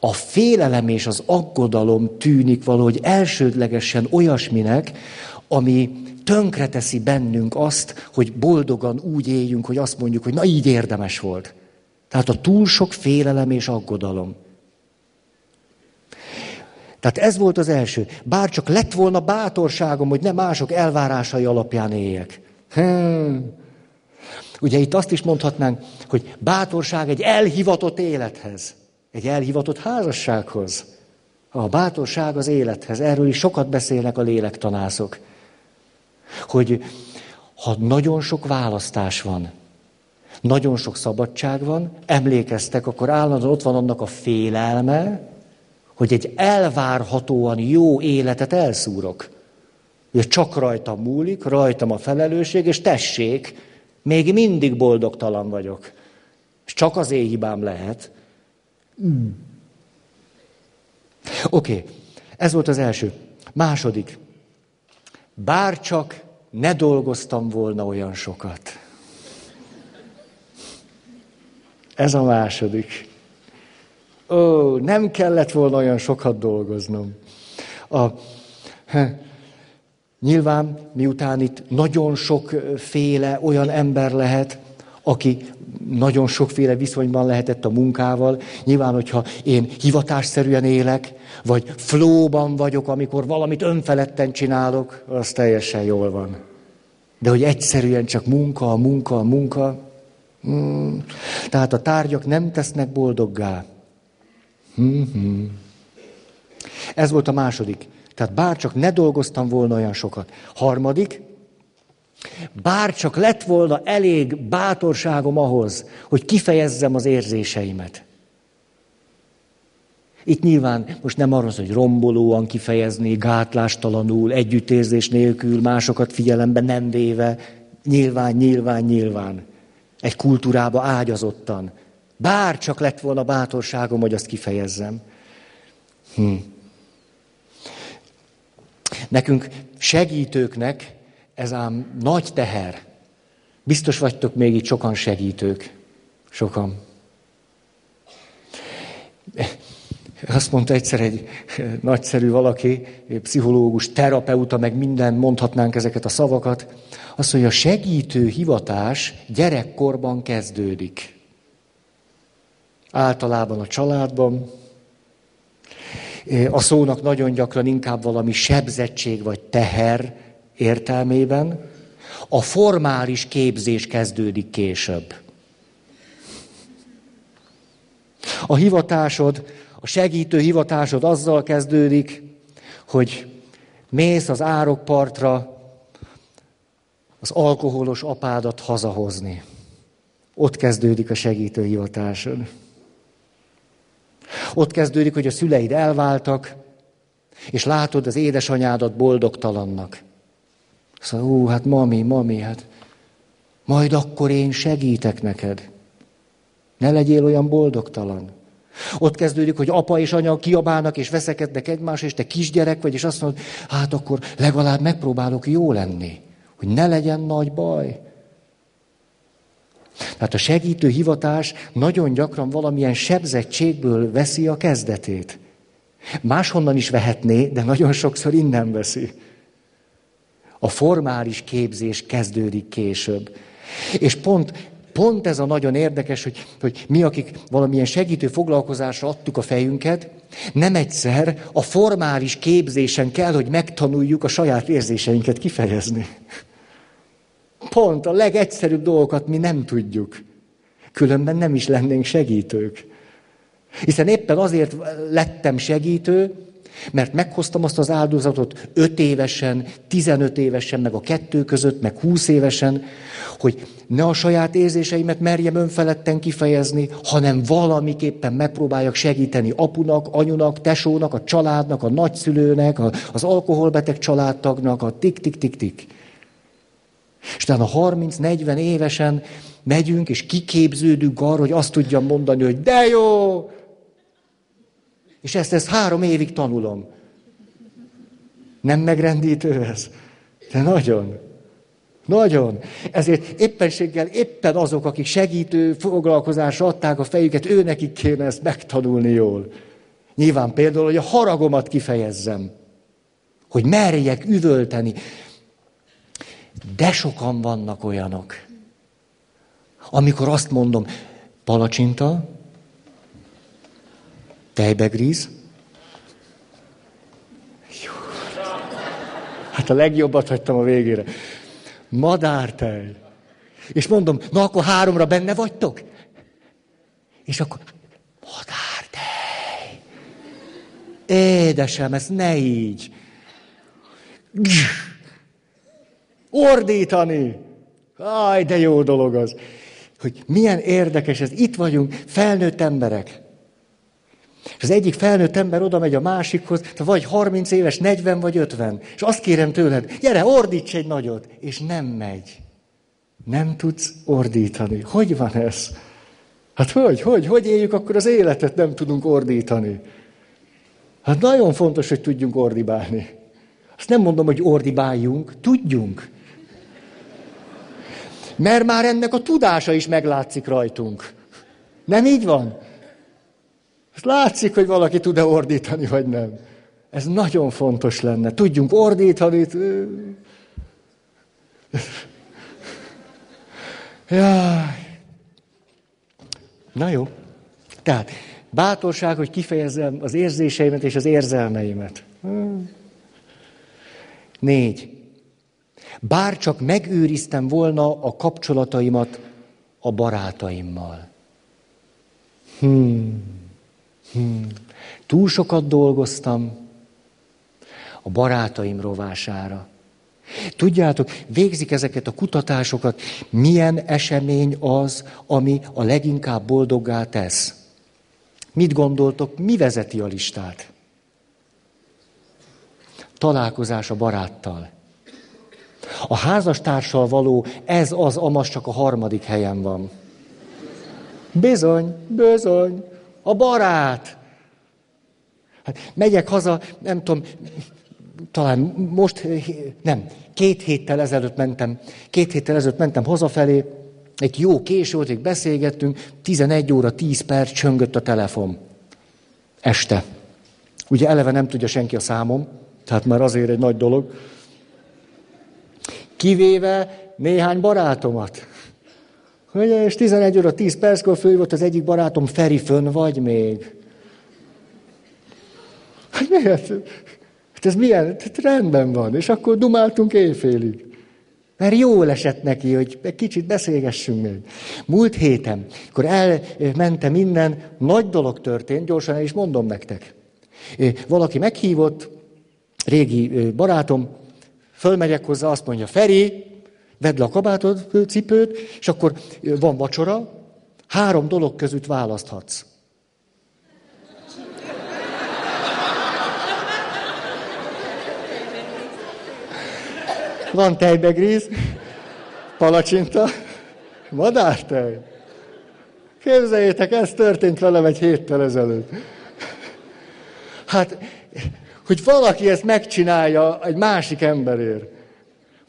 a félelem és az aggodalom tűnik valahogy elsődlegesen olyasminek, ami tönkreteszi bennünk azt, hogy boldogan úgy éljünk, hogy azt mondjuk, hogy na így érdemes volt. Tehát a túl sok félelem és aggodalom. Tehát ez volt az első. Bár csak lett volna bátorságom, hogy ne mások elvárásai alapján éljek. Hmm. Ugye itt azt is mondhatnánk, hogy bátorság egy elhivatott élethez, egy elhivatott házassághoz. A bátorság az élethez. Erről is sokat beszélnek a lélektanászok. Hogy ha nagyon sok választás van, nagyon sok szabadság van, emlékeztek, akkor állandóan ott van annak a félelme, hogy egy elvárhatóan jó életet elszúrok. Hogy csak rajtam múlik, rajtam a felelősség, és tessék, még mindig boldogtalan vagyok. És csak az én hibám lehet. Mm. Oké, okay. ez volt az első. Második. Bár csak ne dolgoztam volna olyan sokat. Ez a második. Ó, nem kellett volna olyan sokat dolgoznom. A, nyilván, miután itt nagyon sokféle olyan ember lehet, aki nagyon sokféle viszonyban lehetett a munkával. Nyilván, hogyha én hivatásszerűen élek, vagy flóban vagyok, amikor valamit önfeledten csinálok, az teljesen jól van. De hogy egyszerűen csak munka, munka, munka. Hmm. Tehát a tárgyak nem tesznek boldoggá. Hmm. Ez volt a második. Tehát bár csak ne dolgoztam volna olyan sokat. Harmadik, bár csak lett volna elég bátorságom ahhoz, hogy kifejezzem az érzéseimet. Itt nyilván most nem arról, hogy rombolóan kifejezni, gátlástalanul, együttérzés nélkül, másokat figyelembe nem véve, nyilván, nyilván, nyilván. Egy kultúrába ágyazottan. Bár csak lett volna bátorságom, hogy azt kifejezzem. Hm. Nekünk segítőknek ez ám nagy teher. Biztos vagytok még itt sokan segítők. Sokan. Azt mondta egyszer egy nagyszerű valaki, pszichológus, terapeuta, meg minden, mondhatnánk ezeket a szavakat. Azt mondja, a segítő hivatás gyerekkorban kezdődik. Általában a családban. A szónak nagyon gyakran inkább valami sebzettség vagy teher értelmében. A formális képzés kezdődik később. A hivatásod a segítő hivatásod azzal kezdődik, hogy mész az árokpartra az alkoholos apádat hazahozni. Ott kezdődik a segítő hivatásod. Ott kezdődik, hogy a szüleid elváltak, és látod az édesanyádat boldogtalannak. Szóval, ú, hát mami, mami, hát majd akkor én segítek neked. Ne legyél olyan boldogtalan. Ott kezdődik, hogy apa és anya kiabálnak és veszekednek egymásra, és te kisgyerek vagy, és azt mondod, hát akkor legalább megpróbálok jó lenni, hogy ne legyen nagy baj. Tehát a segítő hivatás nagyon gyakran valamilyen sebzettségből veszi a kezdetét. Máshonnan is vehetné, de nagyon sokszor innen veszi. A formális képzés kezdődik később. És pont pont ez a nagyon érdekes, hogy, hogy mi, akik valamilyen segítő foglalkozásra adtuk a fejünket, nem egyszer a formális képzésen kell, hogy megtanuljuk a saját érzéseinket kifejezni. Pont a legegyszerűbb dolgokat mi nem tudjuk. Különben nem is lennénk segítők. Hiszen éppen azért lettem segítő, mert meghoztam azt az áldozatot öt évesen, tizenöt évesen, meg a kettő között, meg húsz évesen, hogy ne a saját érzéseimet merjem önfeledten kifejezni, hanem valamiképpen megpróbáljak segíteni apunak, anyunak, tesónak, a családnak, a nagyszülőnek, az alkoholbeteg családtagnak, a tik-tik-tik-tik. És utána 30-40 évesen megyünk, és kiképződünk arra, hogy azt tudjam mondani, hogy de jó! És ezt, ezt három évig tanulom. Nem megrendítő ez? De nagyon. Nagyon. Ezért éppenséggel éppen azok, akik segítő foglalkozásra adták a fejüket, nekik kéne ezt megtanulni jól. Nyilván például, hogy a haragomat kifejezzem. Hogy merjek üvölteni. De sokan vannak olyanok. Amikor azt mondom, palacsinta, tejbegríz, Hát a legjobbat hagytam a végére. Madártej. És mondom, na akkor háromra benne vagytok? És akkor, madártej. Édesem, ez ne így. Ordítani. Aj, de jó dolog az. Hogy milyen érdekes ez. Itt vagyunk, felnőtt emberek. És az egyik felnőtt ember oda megy a másikhoz, te vagy 30 éves, 40 vagy 50, és azt kérem tőled, gyere, ordíts egy nagyot, és nem megy. Nem tudsz ordítani. Hogy van ez? Hát hogy, hogy, hogy éljük akkor az életet, nem tudunk ordítani? Hát nagyon fontos, hogy tudjunk ordibálni. Azt nem mondom, hogy ordibáljunk, tudjunk. Mert már ennek a tudása is meglátszik rajtunk. Nem így van? És látszik, hogy valaki tud-e ordítani, vagy nem. Ez nagyon fontos lenne. Tudjunk ordítani. Jaj. Na jó. Tehát bátorság, hogy kifejezzem az érzéseimet és az érzelmeimet. Négy. Bár csak megőriztem volna a kapcsolataimat a barátaimmal. Hmm. Hmm. Túl sokat dolgoztam a barátaim rovására. Tudjátok, végzik ezeket a kutatásokat, milyen esemény az, ami a leginkább boldoggá tesz. Mit gondoltok, mi vezeti a listát? Találkozás a baráttal. A házastársal való, ez az, amaz csak a harmadik helyen van. Bizony, bizony. A barát. Hát megyek haza, nem tudom, talán most, nem, két héttel ezelőtt mentem, két héttel ezelőtt mentem hazafelé, egy jó késő volt, beszélgettünk, 11 óra 10 perc csöngött a telefon. Este. Ugye eleve nem tudja senki a számom, tehát már azért egy nagy dolog. Kivéve néhány barátomat. Ugye, és 11 óra 10 perckor volt az egyik barátom, Feri, fönn vagy még? Hát miért? Hát ez milyen? Hát rendben van. És akkor dumáltunk éjfélig. Mert jól esett neki, hogy egy kicsit beszélgessünk még. Múlt héten, akkor elmentem innen, nagy dolog történt, gyorsan el is mondom nektek. Valaki meghívott, régi barátom, fölmegyek hozzá, azt mondja, Feri, vedd le a kabátod, cipőt, és akkor van vacsora, három dolog között választhatsz. Van tejbegríz, palacsinta, madártej. Képzeljétek, ez történt velem egy héttel ezelőtt. Hát, hogy valaki ezt megcsinálja egy másik emberért.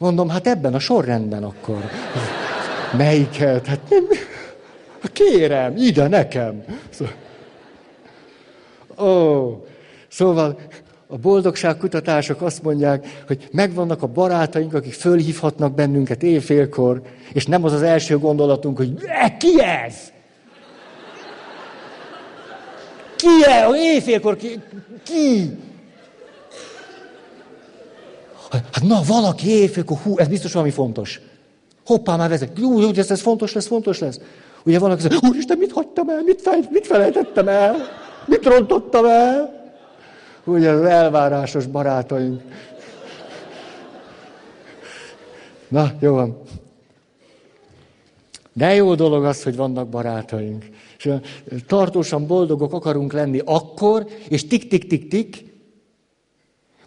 Mondom, hát ebben a sorrendben akkor. Melyiket? Hát nem, kérem, ide nekem. Szóval, ó, szóval a boldogságkutatások azt mondják, hogy megvannak a barátaink, akik fölhívhatnak bennünket éjfélkor, és nem az az első gondolatunk, hogy e, ki ez? Ki ez? Éjfélkor ki? ki? Hát na, valaki éjfélkor, hú, ez biztos valami fontos. Hoppá, már vezet. Jó, jó, ez, ez fontos lesz, fontos lesz. Ugye valaki mondja, úristen, mit hagytam el, mit, fej, mit felejtettem el, mit rontottam el? Ugye az elvárásos barátaink. Na, jó van. De jó dolog az, hogy vannak barátaink. És tartósan boldogok akarunk lenni akkor, és tik-tik-tik-tik,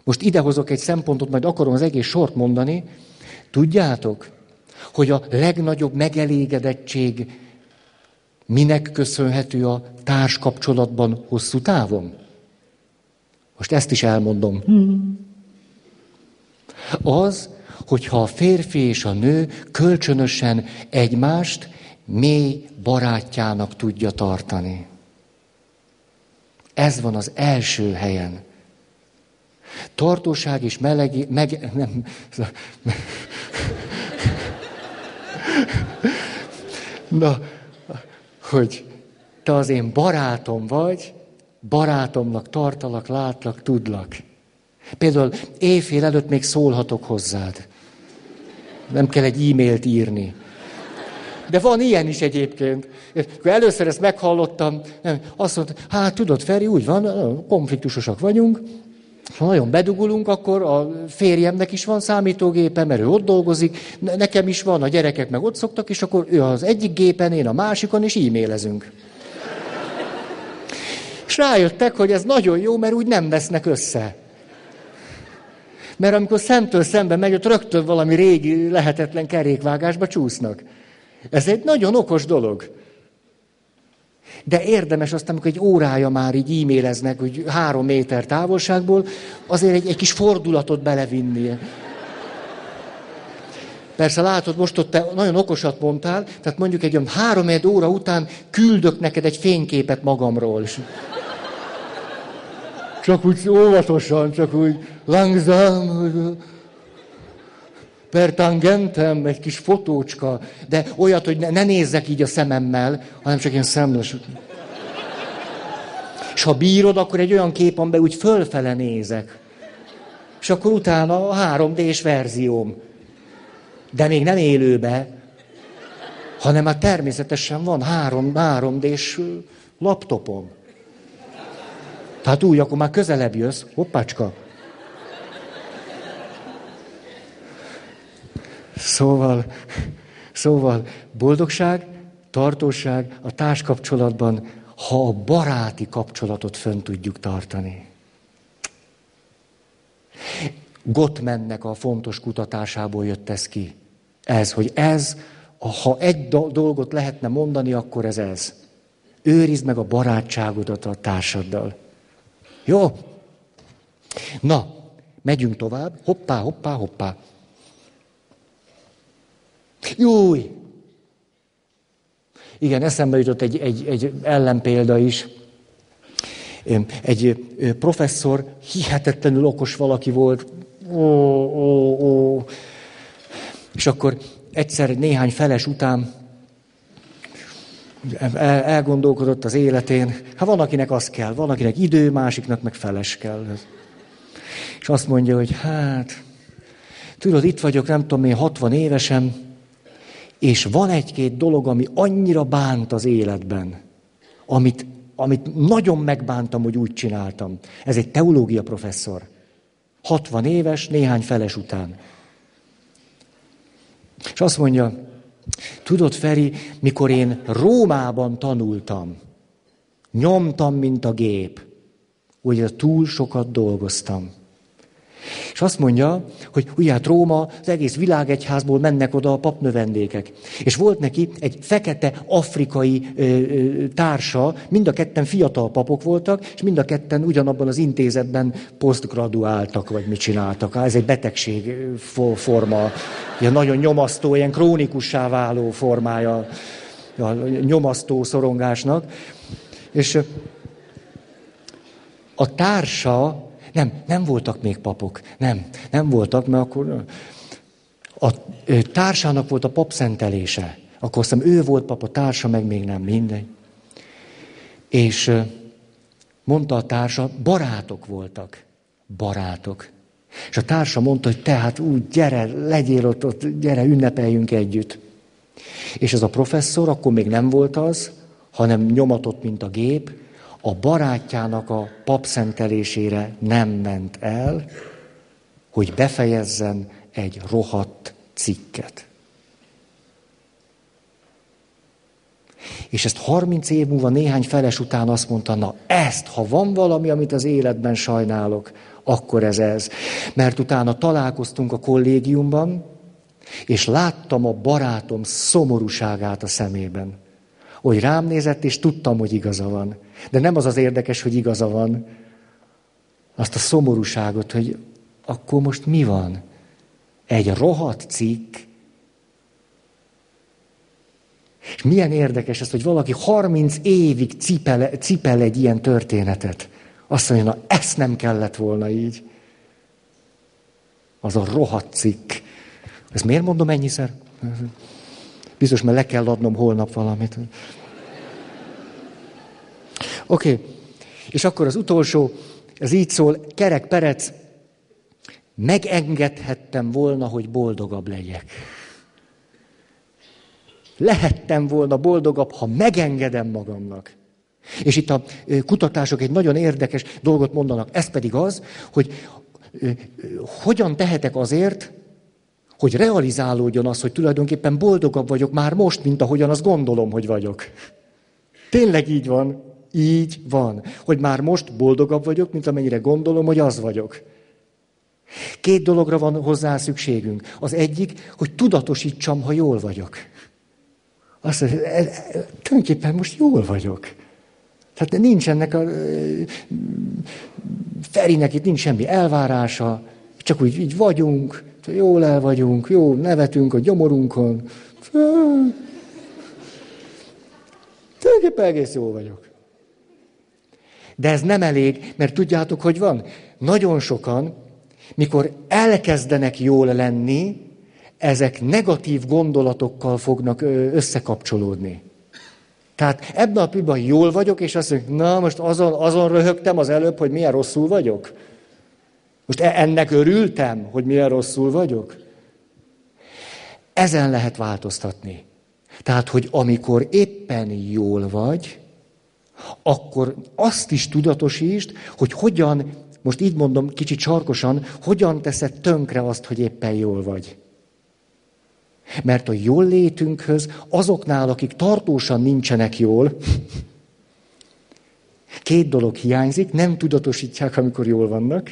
most idehozok egy szempontot, majd akarom az egész sort mondani. Tudjátok, hogy a legnagyobb megelégedettség minek köszönhető a társkapcsolatban hosszú távon? Most ezt is elmondom. Az, hogyha a férfi és a nő kölcsönösen egymást mély barátjának tudja tartani. Ez van az első helyen. Tartóság és melegi, meg, nem, Na, hogy te az én barátom vagy, barátomnak tartalak, látlak, tudlak. Például éjfél előtt még szólhatok hozzád. Nem kell egy e-mailt írni. De van ilyen is egyébként. Akkor először ezt meghallottam, azt mondta, hát tudod, Feri, úgy van, konfliktusosak vagyunk, ha nagyon bedugulunk, akkor a férjemnek is van számítógépe, mert ő ott dolgozik, nekem is van, a gyerekek meg ott szoktak, és akkor ő az egyik gépen, én a másikon, és e-mailezünk. És rájöttek, hogy ez nagyon jó, mert úgy nem vesznek össze. Mert amikor szemtől szembe megy, ott rögtön valami régi, lehetetlen kerékvágásba csúsznak. Ez egy nagyon okos dolog. De érdemes azt, amikor egy órája már így e-maileznek, hogy három méter távolságból, azért egy, egy kis fordulatot belevinni. Persze látod, most ott te nagyon okosat mondtál, tehát mondjuk egy olyan három óra után küldök neked egy fényképet magamról. Csak úgy óvatosan, csak úgy langsam, per tangentem, egy kis fotócska, de olyat, hogy ne, ne nézzek így a szememmel, hanem csak ilyen szemles. És ha bírod, akkor egy olyan kép, amiben úgy fölfele nézek. És akkor utána a 3D-s verzióm. De még nem élőbe, hanem már természetesen van 3, 3D-s laptopom. Tehát úgy, akkor már közelebb jössz. Hoppácska. Szóval, szóval boldogság, tartóság a társkapcsolatban, ha a baráti kapcsolatot fönn tudjuk tartani. Gottmennek a fontos kutatásából jött ez ki. Ez, hogy ez, ha egy dolgot lehetne mondani, akkor ez ez. Őrizd meg a barátságodat a társaddal. Jó? Na, megyünk tovább. Hoppá, hoppá, hoppá. Júj! Igen, eszembe jutott egy, egy, egy ellenpélda is. Egy professzor, hihetetlenül okos valaki volt. Ó, ó, ó. És akkor egyszer néhány feles után elgondolkodott az életén. Hát van, akinek az kell, van, akinek idő, másiknak meg feles kell. És azt mondja, hogy hát, tudod, itt vagyok, nem tudom én, 60 évesen, és van egy-két dolog, ami annyira bánt az életben, amit, amit nagyon megbántam, hogy úgy csináltam. Ez egy teológia professzor. 60 éves, néhány feles után. És azt mondja, tudod, Feri, mikor én Rómában tanultam, nyomtam, mint a gép, ugye túl sokat dolgoztam. És azt mondja, hogy ugye hát Róma, az egész világegyházból mennek oda a papnövendékek. És volt neki egy fekete afrikai ö, ö, társa, mind a ketten fiatal papok voltak, és mind a ketten ugyanabban az intézetben posztgraduáltak, vagy mit csináltak. Ez egy betegség forma, ilyen nagyon nyomasztó, ilyen krónikussá váló formája a nyomasztó szorongásnak. És a társa nem, nem voltak még papok. Nem, nem voltak, mert akkor a társának volt a papszentelése. Akkor azt ő volt pap, a társa meg még nem, mindegy. És mondta a társa, barátok voltak. Barátok. És a társa mondta, hogy tehát úgy, gyere, legyél ott, ott, gyere, ünnepeljünk együtt. És ez a professzor akkor még nem volt az, hanem nyomatott, mint a gép, a barátjának a papszentelésére nem ment el, hogy befejezzen egy rohadt cikket. És ezt 30 év múlva néhány feles után azt mondta, na ezt, ha van valami, amit az életben sajnálok, akkor ez ez. Mert utána találkoztunk a kollégiumban, és láttam a barátom szomorúságát a szemében. Hogy rám nézett, és tudtam, hogy igaza van. De nem az az érdekes, hogy igaza van, azt a szomorúságot, hogy akkor most mi van? Egy rohadt cikk. És milyen érdekes ez, hogy valaki 30 évig cipel, cipel egy ilyen történetet. Azt mondja, na ezt nem kellett volna így. Az a rohadt cikk. Ezt miért mondom ennyiszer? Biztos, mert le kell adnom holnap valamit. Oké, okay. és akkor az utolsó, ez így szól, Kerek Perec, megengedhettem volna, hogy boldogabb legyek. Lehettem volna boldogabb, ha megengedem magamnak. És itt a kutatások egy nagyon érdekes dolgot mondanak, ez pedig az, hogy hogyan tehetek azért, hogy realizálódjon az, hogy tulajdonképpen boldogabb vagyok már most, mint ahogyan azt gondolom, hogy vagyok. Tényleg így van. Így van. Hogy már most boldogabb vagyok, mint amennyire gondolom, hogy az vagyok. Két dologra van hozzá szükségünk. Az egyik, hogy tudatosítsam, ha jól vagyok. Azt mondja, e, e, tulajdonképpen most jól vagyok. Tehát nincs ennek a... Ferinek itt nincs semmi elvárása, csak úgy így vagyunk, jól el vagyunk, jó, nevetünk a gyomorunkon. Tulajdonképpen egész jó vagyok. De ez nem elég, mert tudjátok, hogy van? Nagyon sokan, mikor elkezdenek jól lenni, ezek negatív gondolatokkal fognak összekapcsolódni. Tehát ebben a pillanatban jól vagyok, és azt mondjuk, na most azon, azon röhögtem az előbb, hogy milyen rosszul vagyok. Most e- ennek örültem, hogy milyen rosszul vagyok. Ezen lehet változtatni. Tehát, hogy amikor éppen jól vagy, akkor azt is tudatosítsd, hogy hogyan, most így mondom kicsit sarkosan, hogyan teszed tönkre azt, hogy éppen jól vagy. Mert a jól létünkhöz azoknál, akik tartósan nincsenek jól, két dolog hiányzik, nem tudatosítják, amikor jól vannak.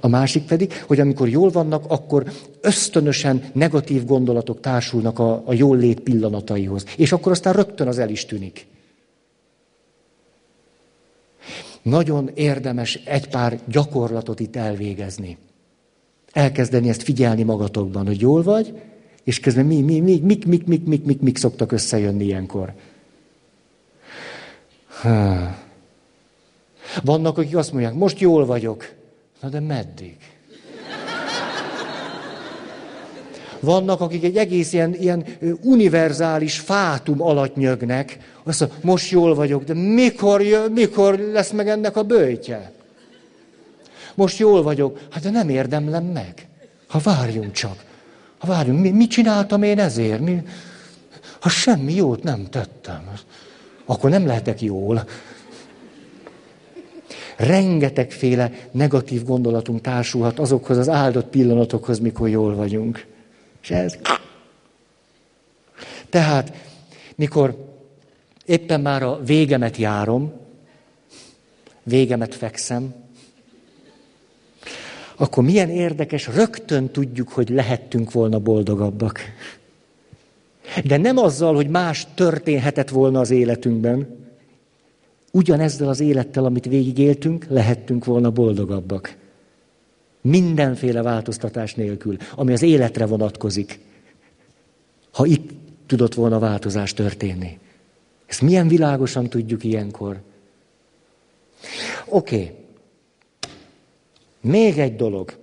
A másik pedig, hogy amikor jól vannak, akkor ösztönösen negatív gondolatok társulnak a, a jól lét pillanataihoz. És akkor aztán rögtön az el is tűnik. Nagyon érdemes egy pár gyakorlatot itt elvégezni. Elkezdeni ezt figyelni magatokban, hogy jól vagy, és közben mi, mi, mi, mik, mik, mik, mik, mik, mik szoktak összejönni ilyenkor. Ha. Vannak, akik azt mondják, most jól vagyok. Na de meddig? Vannak, akik egy egész ilyen, ilyen univerzális fátum alatt nyögnek. Azt mondja, most jól vagyok, de mikor, jön, mikor lesz meg ennek a bőjtje? Most jól vagyok, hát de nem érdemlem meg. Ha várjunk csak. Ha várjunk, mi, mit csináltam én ezért? Mi, ha semmi jót nem tettem, akkor nem lehetek jól. Rengetegféle negatív gondolatunk társulhat azokhoz az áldott pillanatokhoz, mikor jól vagyunk. És ez... Tehát, mikor éppen már a végemet járom, végemet fekszem, akkor milyen érdekes, rögtön tudjuk, hogy lehettünk volna boldogabbak. De nem azzal, hogy más történhetett volna az életünkben. Ugyanezzel az élettel, amit végigéltünk, lehettünk volna boldogabbak. Mindenféle változtatás nélkül, ami az életre vonatkozik. Ha itt tudott volna változás történni. Ezt milyen világosan tudjuk ilyenkor? Oké. Okay. Még egy dolog.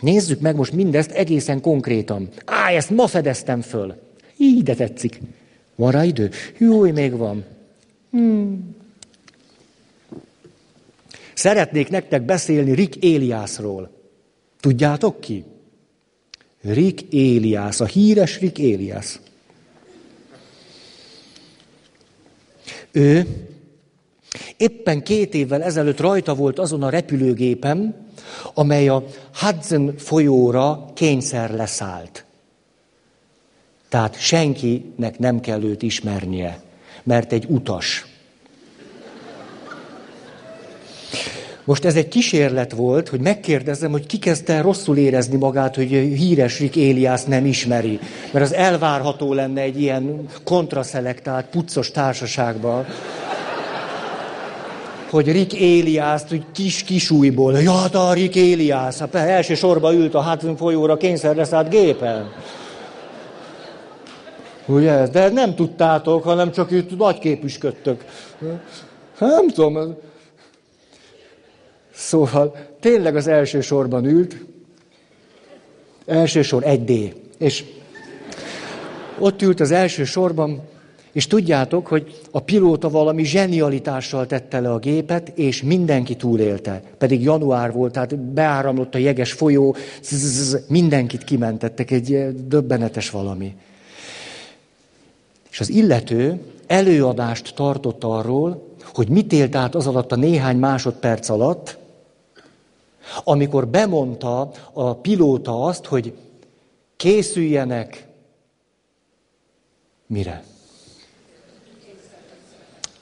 Nézzük meg most mindezt egészen konkrétan. Á, ezt ma fedeztem föl. Így de tetszik. Van rá idő? Jó, még van. Hmm. Szeretnék nektek beszélni Rick Éliászról. Tudjátok ki? Rick Éliász, a híres Rick Éliász. Ő éppen két évvel ezelőtt rajta volt azon a repülőgépen, amely a Hudson folyóra kényszer leszállt. Tehát senkinek nem kell őt ismernie, mert egy utas. Most ez egy kísérlet volt, hogy megkérdezzem, hogy ki kezdte rosszul érezni magát, hogy híres Rick Éliász nem ismeri. Mert az elvárható lenne egy ilyen kontraszelektált, puccos társaságban. hogy Rick Éliászt, hogy kis kisújból, ja, a Rick Éliász, hát első sorba ült a hátunk folyóra kényszerleszállt gépen. Ugye? De nem tudtátok, hanem csak itt nagyképüsködtök. Nem tudom. Szóval tényleg az első sorban ült, első sor 1D, és ott ült az első sorban, és tudjátok, hogy a pilóta valami zsenialitással tette le a gépet, és mindenki túlélte. Pedig január volt, tehát beáramlott a jeges folyó, mindenkit kimentettek, egy döbbenetes valami. És az illető előadást tartott arról, hogy mit élt át az alatt a néhány másodperc alatt, amikor bemondta a pilóta azt, hogy készüljenek mire?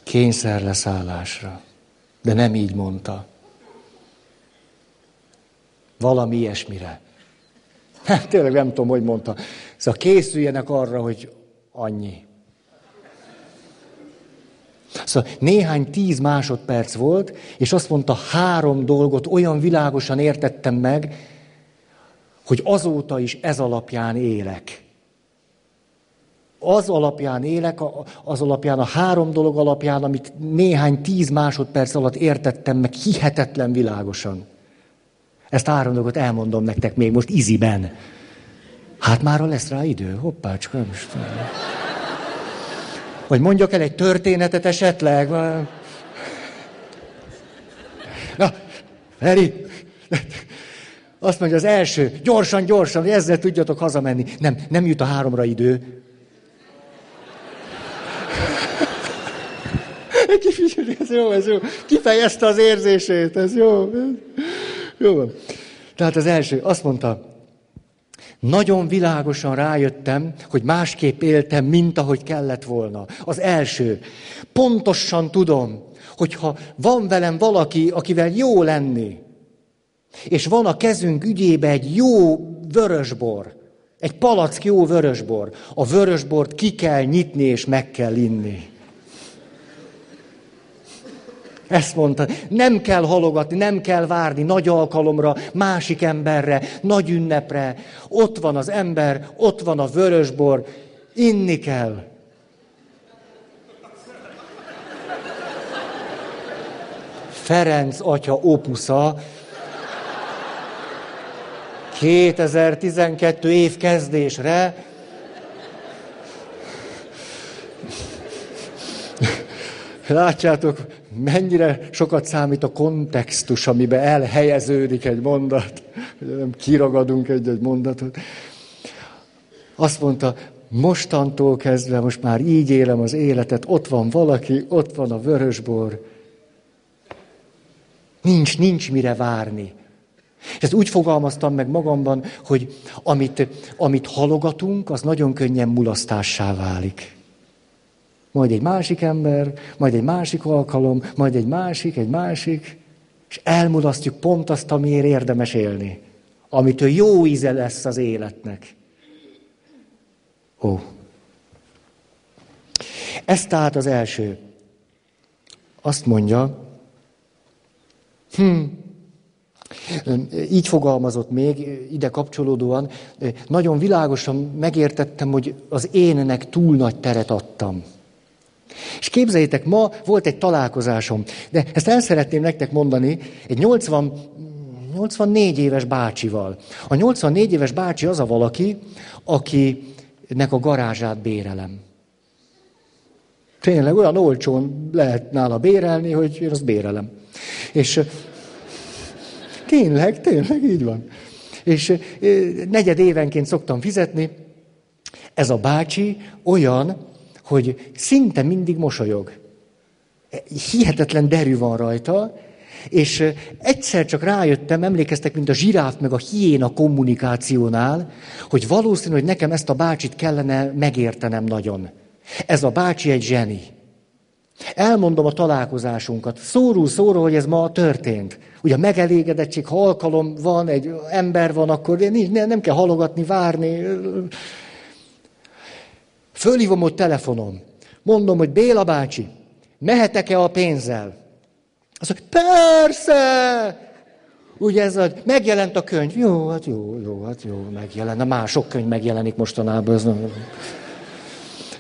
Kényszerleszállásra. De nem így mondta. Valami ilyesmire. Hát tényleg nem tudom, hogy mondta. Szóval készüljenek arra, hogy annyi. Szóval néhány tíz másodperc volt, és azt mondta, három dolgot olyan világosan értettem meg, hogy azóta is ez alapján élek. Az alapján élek, az alapján, a három dolog alapján, amit néhány tíz másodperc alatt értettem meg hihetetlen világosan. Ezt három dolgot elmondom nektek még most iziben. Hát már lesz rá idő, hoppácska, most. Vagy mondjak el egy történetet esetleg? Na, Feri, azt mondja az első, gyorsan, gyorsan, hogy ezzel tudjatok hazamenni. Nem, nem jut a háromra idő. ez jó, ez jó. Kifejezte az érzését, ez jó. Jó Tehát az első, azt mondta, nagyon világosan rájöttem, hogy másképp éltem, mint ahogy kellett volna. Az első. Pontosan tudom, hogyha van velem valaki, akivel jó lenni, és van a kezünk ügyébe egy jó vörösbor, egy palack jó vörösbor, a vörösbort ki kell nyitni és meg kell inni. Ezt mondta, nem kell halogatni, nem kell várni nagy alkalomra, másik emberre, nagy ünnepre. Ott van az ember, ott van a vörösbor, inni kell. Ferenc atya opusza 2012 év kezdésre Látjátok, mennyire sokat számít a kontextus, amiben elhelyeződik egy mondat. Nem kiragadunk egy-egy mondatot. Azt mondta, mostantól kezdve most már így élem az életet, ott van valaki, ott van a vörösbor. Nincs, nincs mire várni. És ezt úgy fogalmaztam meg magamban, hogy amit, amit halogatunk, az nagyon könnyen mulasztássá válik majd egy másik ember, majd egy másik alkalom, majd egy másik, egy másik, és elmulasztjuk pont azt, amiért érdemes élni. Amitől jó íze lesz az életnek. Ó. Ez tehát az első. Azt mondja, hm, így fogalmazott még, ide kapcsolódóan, nagyon világosan megértettem, hogy az énnek túl nagy teret adtam. És képzeljétek, ma volt egy találkozásom, de ezt el szeretném nektek mondani, egy 80, 84 éves bácsival. A 84 éves bácsi az a valaki, akinek a garázsát bérelem. Tényleg olyan olcsón lehet nála bérelni, hogy én azt bérelem. És tényleg, tényleg így van. És negyed évenként szoktam fizetni. Ez a bácsi olyan, hogy szinte mindig mosolyog. Hihetetlen derű van rajta, és egyszer csak rájöttem, emlékeztek, mint a zsiráf meg a hiéna kommunikációnál, hogy valószínű, hogy nekem ezt a bácsit kellene megértenem nagyon. Ez a bácsi egy zseni. Elmondom a találkozásunkat. Szórul szóró, hogy ez ma történt. Ugye a megelégedettség, ha alkalom van, egy ember van, akkor nem kell halogatni, várni. Fölhívom ott telefonon. Mondom, hogy Béla bácsi, mehetek-e a pénzzel? Azt mondja, persze! Ugye ez a, megjelent a könyv. Jó, hát jó, jó, hát jó, megjelent. Na már sok könyv megjelenik mostanában. Ez nem...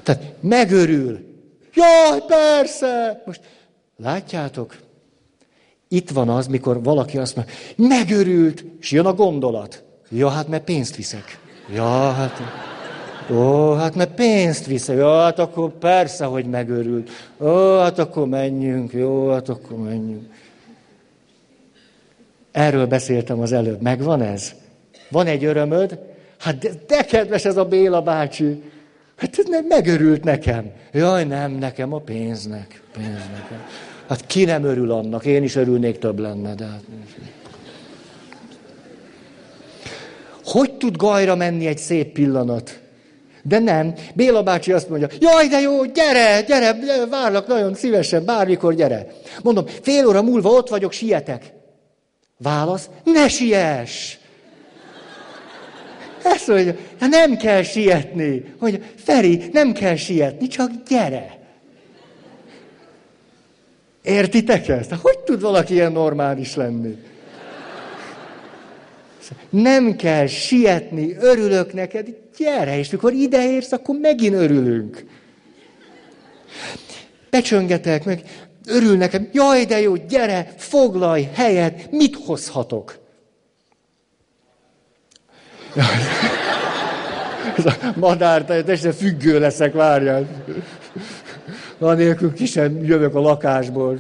Tehát megörül. Jaj, persze! Most látjátok, itt van az, mikor valaki azt mondja, megörült, és jön a gondolat. Ja, hát mert pénzt viszek. Ja, hát... Ó, hát mert pénzt viszek. Ja, hát akkor persze, hogy megörült. Ó, hát akkor menjünk. Jó, hát akkor menjünk. Erről beszéltem az előbb. Megvan ez? Van egy örömöd? Hát de, de kedves ez a Béla bácsi. Hát ez megörült nekem. Jaj, nem, nekem a pénznek. Pénz nekem. Hát ki nem örül annak? Én is örülnék több lenne, de hát... Hogy tud gajra menni egy szép pillanat? De nem. Béla bácsi azt mondja, jaj, de jó, gyere, gyere, várlak nagyon szívesen, bármikor gyere. Mondom, fél óra múlva ott vagyok, sietek. Válasz, ne siess! Ezt mondja, hát nem kell sietni. Mondja, Feri, nem kell sietni, csak gyere. Értitek ezt? Hogy tud valaki ilyen normális lenni? Nem kell sietni, örülök neked, gyere, és mikor ideérsz, akkor megint örülünk. Becsöngetek meg, örül nekem, jaj, de jó, gyere, foglalj helyet, mit hozhatok? Ez a madár, teljesen függő leszek, várjál. Anélkül ki sem jövök a lakásból.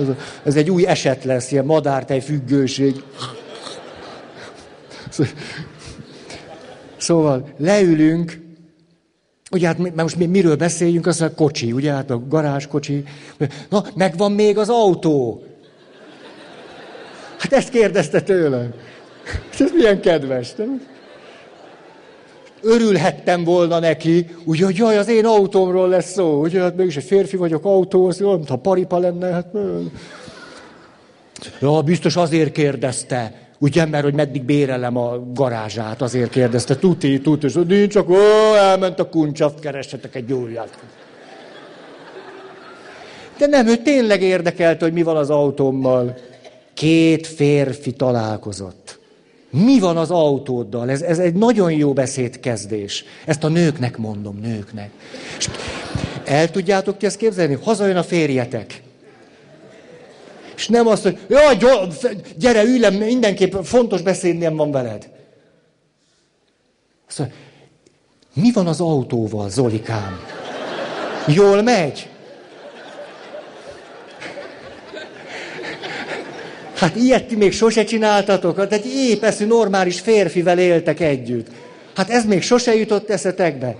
Ez, ez egy új eset lesz, ilyen madártej függőség. Szóval leülünk, ugye hát mert most miről beszéljünk, az a kocsi, ugye hát a garázskocsi. Na, megvan még az autó. Hát ezt kérdezte tőlem. Ez milyen kedves, nem? Örülhettem volna neki, ugye, hogy jaj, az én autómról lesz szó, ugye, hát mégis egy férfi vagyok, autó, jó, ha paripa lenne, hát... Ja, biztos azért kérdezte, ugye, mert hogy meddig bérelem a garázsát, azért kérdezte, tuti, tuti, és nincs, csak, ó, elment a kuncsaft, keressetek egy újat. De nem, ő tényleg érdekelte, hogy mi van az autómmal. Két férfi találkozott. Mi van az autóddal? Ez, ez egy nagyon jó beszédkezdés. Ezt a nőknek mondom, nőknek. És el tudjátok ti ezt képzelni? Hazajön a férjetek. És nem azt, hogy jaj, gyere, le, mindenképp fontos beszédnem van veled. Azt mondja, mi van az autóval, Zolikám? Jól megy? Hát ilyet ti még sose csináltatok? Hát egy épeszű, normális férfivel éltek együtt. Hát ez még sose jutott eszetekbe.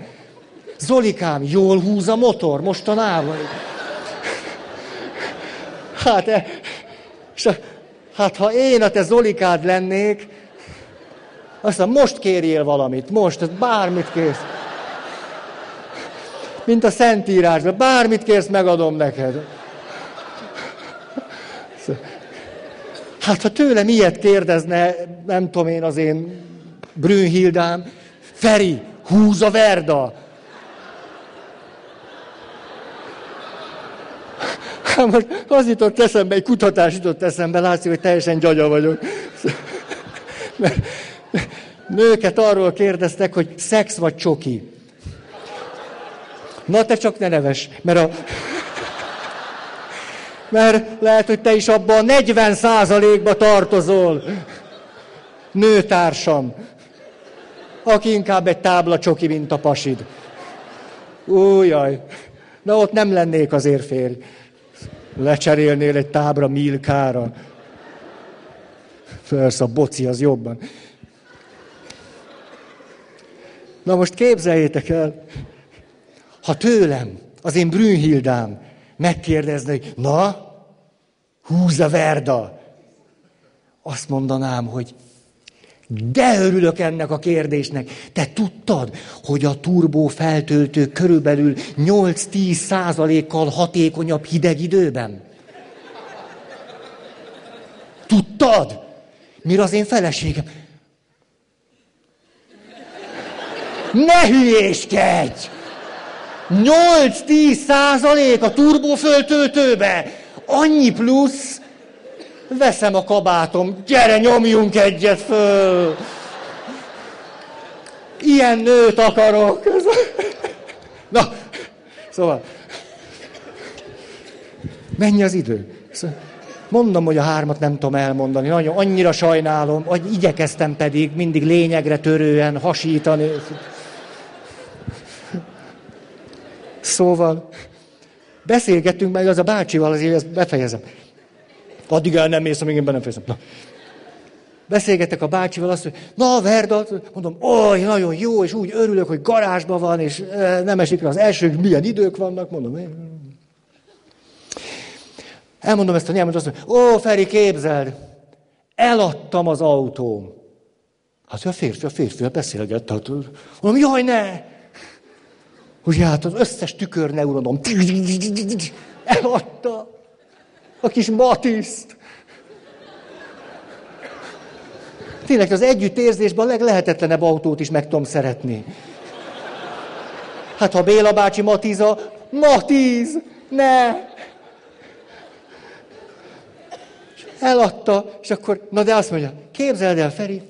Zolikám, jól húz a motor mostanában. Hát, e, hát ha én a te Zolikád lennék, aztán most kérjél valamit, most, bármit kérsz. Mint a Szentírásban, bármit kérsz, megadom neked. Hát ha tőlem ilyet kérdezne, nem tudom én, az én Brünnhildám, Feri, húz a Verda. Hát az jutott eszembe, egy kutatás jutott eszembe, látszik, hogy teljesen gyagya vagyok. Mert nőket arról kérdeztek, hogy szex vagy csoki. Na te csak ne neves, mert a... Mert lehet, hogy te is abban a 40 százalékba tartozol. Nőtársam. Aki inkább egy tábla csoki, mint a pasid. Újjaj. Na ott nem lennék azért férj. Lecserélnél egy tábra milkára. Persze, a boci az jobban. Na most képzeljétek el, ha tőlem, az én Brünnhildám, megkérdezni, hogy na, húzza Verda. Azt mondanám, hogy de örülök ennek a kérdésnek. Te tudtad, hogy a turbó feltöltő körülbelül 8-10 százalékkal hatékonyabb hideg időben? Tudtad? Mire az én feleségem? Ne hülyéskedj! 8-10 százalék a turbóföltöltőbe. annyi plusz, veszem a kabátom, gyere, nyomjunk egyet föl. Ilyen nőt akarok. Na, szóval, mennyi az idő? Szóval, mondom, hogy a hármat nem tudom elmondani, nagyon annyira sajnálom, hogy igyekeztem pedig mindig lényegre törően hasítani. Szóval, beszélgettünk meg az a bácsival, azért ezt befejezem. Addig el nem mész, amíg én be nem fejezem. Na. Beszélgetek a bácsival, azt mondja, na Verda, mondom, oj, nagyon jó, és úgy örülök, hogy garázsban van, és nem esik rá az első, milyen idők vannak, mondom. Én. Elmondom ezt a nyelmet, azt mondja, ó, Feri, képzeld, eladtam az autóm. Hát a férfi, a férfi beszélgett. Hát, mondom, jaj, ne! Ugye hát az összes tükörneuronom eladta a kis Matiszt. Tényleg az együttérzésben a leglehetetlenebb autót is meg tudom szeretni. Hát ha Béla bácsi Matiza, Matiz, ne! Eladta, és akkor, na de azt mondja, képzeld el, Feri,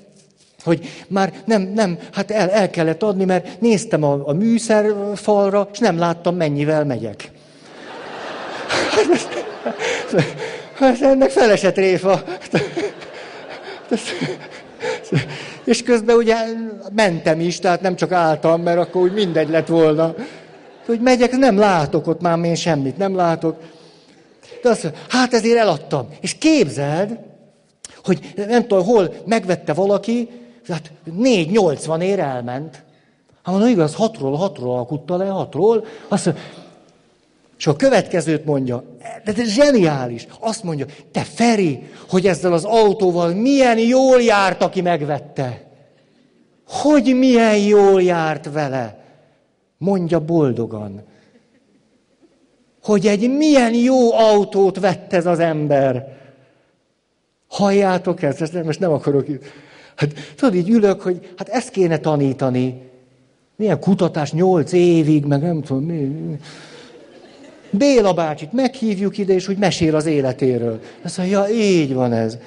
hogy már nem, nem, hát el, el kellett adni, mert néztem a, a műszerfalra, és nem láttam, mennyivel megyek. Hát ennek felesett réfa. És közben ugye mentem is, tehát nem csak álltam, mert akkor úgy mindegy lett volna. Hogy megyek, nem látok ott már én semmit, nem látok. De azt mondja, hát ezért eladtam. És képzeld, hogy nem tudom, hol megvette valaki, hát négy, nyolcvan ér elment. Hát mondom, igaz, hatról, hatról alkutta le, hatról. Azt mondja, és a következőt mondja, de ez zseniális. Azt mondja, te Feri, hogy ezzel az autóval milyen jól járt, aki megvette. Hogy milyen jól járt vele. Mondja boldogan. Hogy egy milyen jó autót vett ez az ember. Halljátok ezt? ezt most nem akarok itt. Hát tudod, így ülök, hogy hát ezt kéne tanítani. Milyen kutatás nyolc évig, meg nem tudom mi. Béla bácsit meghívjuk ide, és úgy mesél az életéről. Azt mondja, ja, így van ez.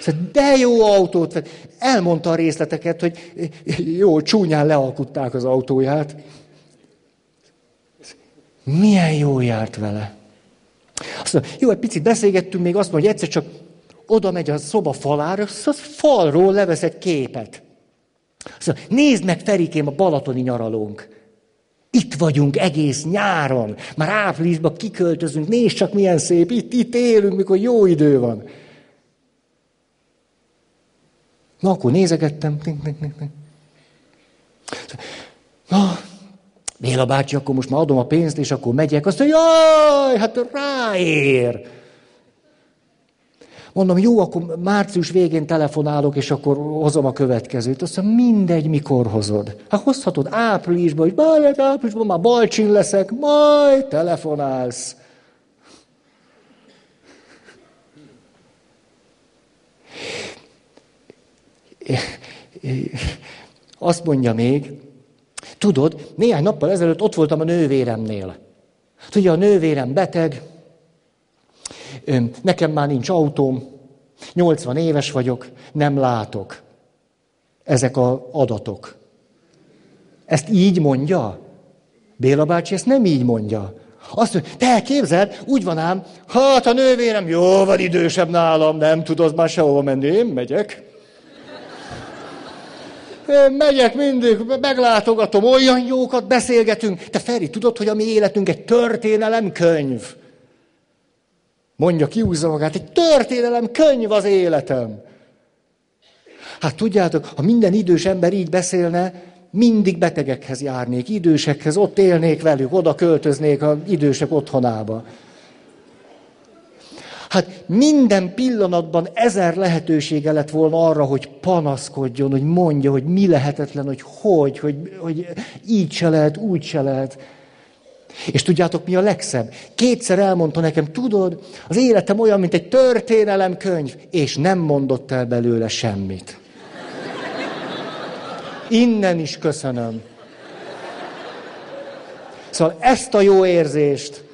Szóval, de jó autót vett. Elmondta a részleteket, hogy jó, csúnyán lealkutták az autóját. Milyen jó járt vele. Azt mondja, jó, egy picit beszélgettünk, még azt mondja, hogy egyszer csak oda megy a szoba falára, az falról levesz egy képet. Mondja, nézd meg, Ferikém, a balatoni nyaralónk. Itt vagyunk egész nyáron. Már áprilisban kiköltözünk. Nézd csak, milyen szép. Itt, itt élünk, mikor jó idő van. Na, akkor nézegettem. Na, Béla bácsi, akkor most már adom a pénzt, és akkor megyek. Azt mondja, jaj, hát ráér. Mondom, jó, akkor március végén telefonálok, és akkor hozom a következőt. Azt mondja, mindegy, mikor hozod. Hát hozhatod áprilisban, és már áprilisban már balcsin leszek, majd telefonálsz. Azt mondja még, tudod, néhány nappal ezelőtt ott voltam a nővéremnél. Tudja, a nővérem beteg, Nekem már nincs autóm, 80 éves vagyok, nem látok. Ezek az adatok. Ezt így mondja? Béla bácsi ezt nem így mondja. Azt mondja, te képzeld, úgy van ám, hát a nővérem jóval idősebb nálam, nem tudod már sehova menni, én megyek. Én megyek mindig, meglátogatom, olyan jókat beszélgetünk. Te Feri, tudod, hogy a mi életünk egy történelemkönyv. Mondja, kiúzza magát, egy történelem könyv az életem. Hát tudjátok, ha minden idős ember így beszélne, mindig betegekhez járnék, idősekhez, ott élnék velük, oda költöznék az idősek otthonába. Hát minden pillanatban ezer lehetősége lett volna arra, hogy panaszkodjon, hogy mondja, hogy mi lehetetlen, hogy hogy, hogy, hogy így se lehet, úgy se lehet. És tudjátok, mi a legszebb? Kétszer elmondta nekem, tudod, az életem olyan, mint egy történelemkönyv, és nem mondott el belőle semmit. Innen is köszönöm. Szóval ezt a jó érzést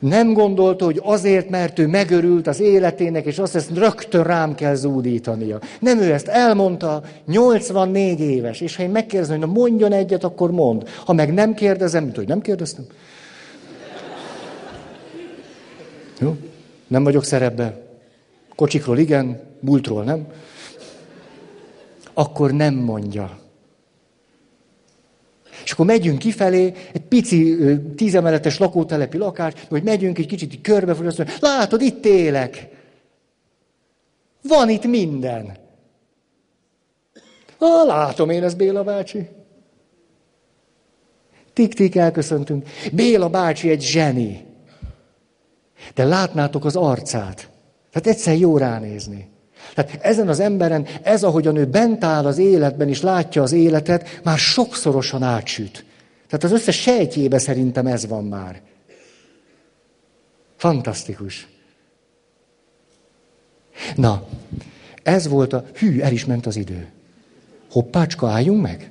Nem gondolta, hogy azért, mert ő megörült az életének, és azt ezt rögtön rám kell zúdítania. Nem ő ezt elmondta, 84 éves, és ha én megkérdezem, hogy na mondjon egyet, akkor mond. Ha meg nem kérdezem, mint hogy nem kérdeztem. Jó? Nem vagyok szerepbe. Kocsikról igen, múltról nem. Akkor nem mondja. És akkor megyünk kifelé, egy pici tízemeletes lakótelepi lakás, hogy megyünk egy kicsit így körbe, hogy azt mondja, látod, itt élek. Van itt minden. Ah, látom én ezt, Béla bácsi. Tik-tik, elköszöntünk. Béla bácsi egy zseni. De látnátok az arcát. Tehát egyszer jó ránézni. Tehát ezen az emberen, ez ahogyan ő bent áll az életben és látja az életet, már sokszorosan átsüt. Tehát az összes sejtjébe szerintem ez van már. Fantasztikus. Na, ez volt a... Hű, el is ment az idő. Hoppácska, álljunk meg?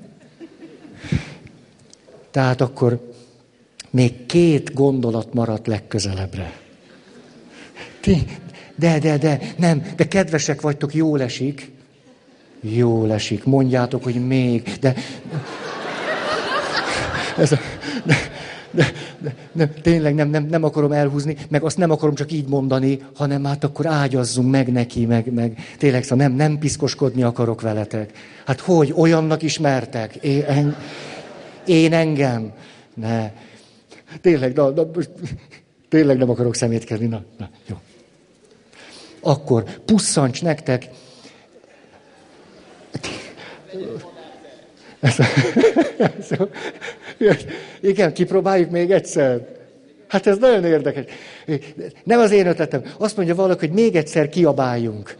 Tehát akkor még két gondolat maradt legközelebbre. Ti, de, de, de, nem, de kedvesek vagytok, jól esik. Jól esik, mondjátok, hogy még, de... Ez a, de, de, de, de, tényleg nem, nem, nem akarom elhúzni, meg azt nem akarom csak így mondani, hanem hát akkor ágyazzunk meg neki, meg, meg tényleg szóval nem, nem piszkoskodni akarok veletek. Hát hogy, olyannak ismertek? Én, en, én engem? Ne. Tényleg, na, na, tényleg nem akarok szemétkezni. Na, na, jó akkor pusszancs nektek. Igen, kipróbáljuk még egyszer. Hát ez nagyon érdekes. Nem az én ötletem. Azt mondja valaki, hogy még egyszer kiabáljunk.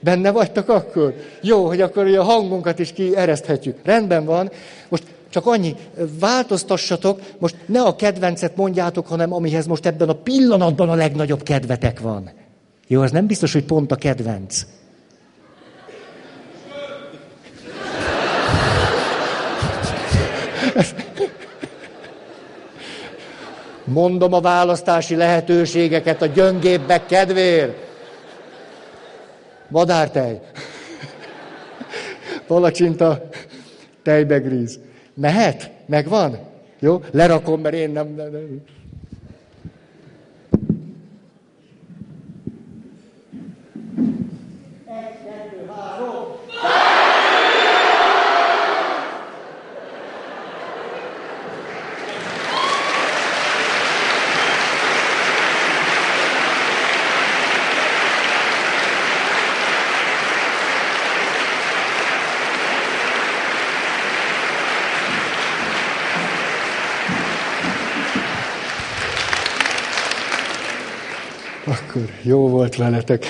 Benne vagytok akkor? Jó, hogy akkor a hangunkat is kiereszthetjük. Rendben van. Most csak annyi, változtassatok, most ne a kedvencet mondjátok, hanem amihez most ebben a pillanatban a legnagyobb kedvetek van. Jó, az nem biztos, hogy pont a kedvenc. Mondom a választási lehetőségeket a gyöngébbek kedvér. Madártej. Palacsinta, tejbegríz. Mehet? Megvan? Jó? Lerakom, mert én nem... nem, nem. Akkor jó volt veletek.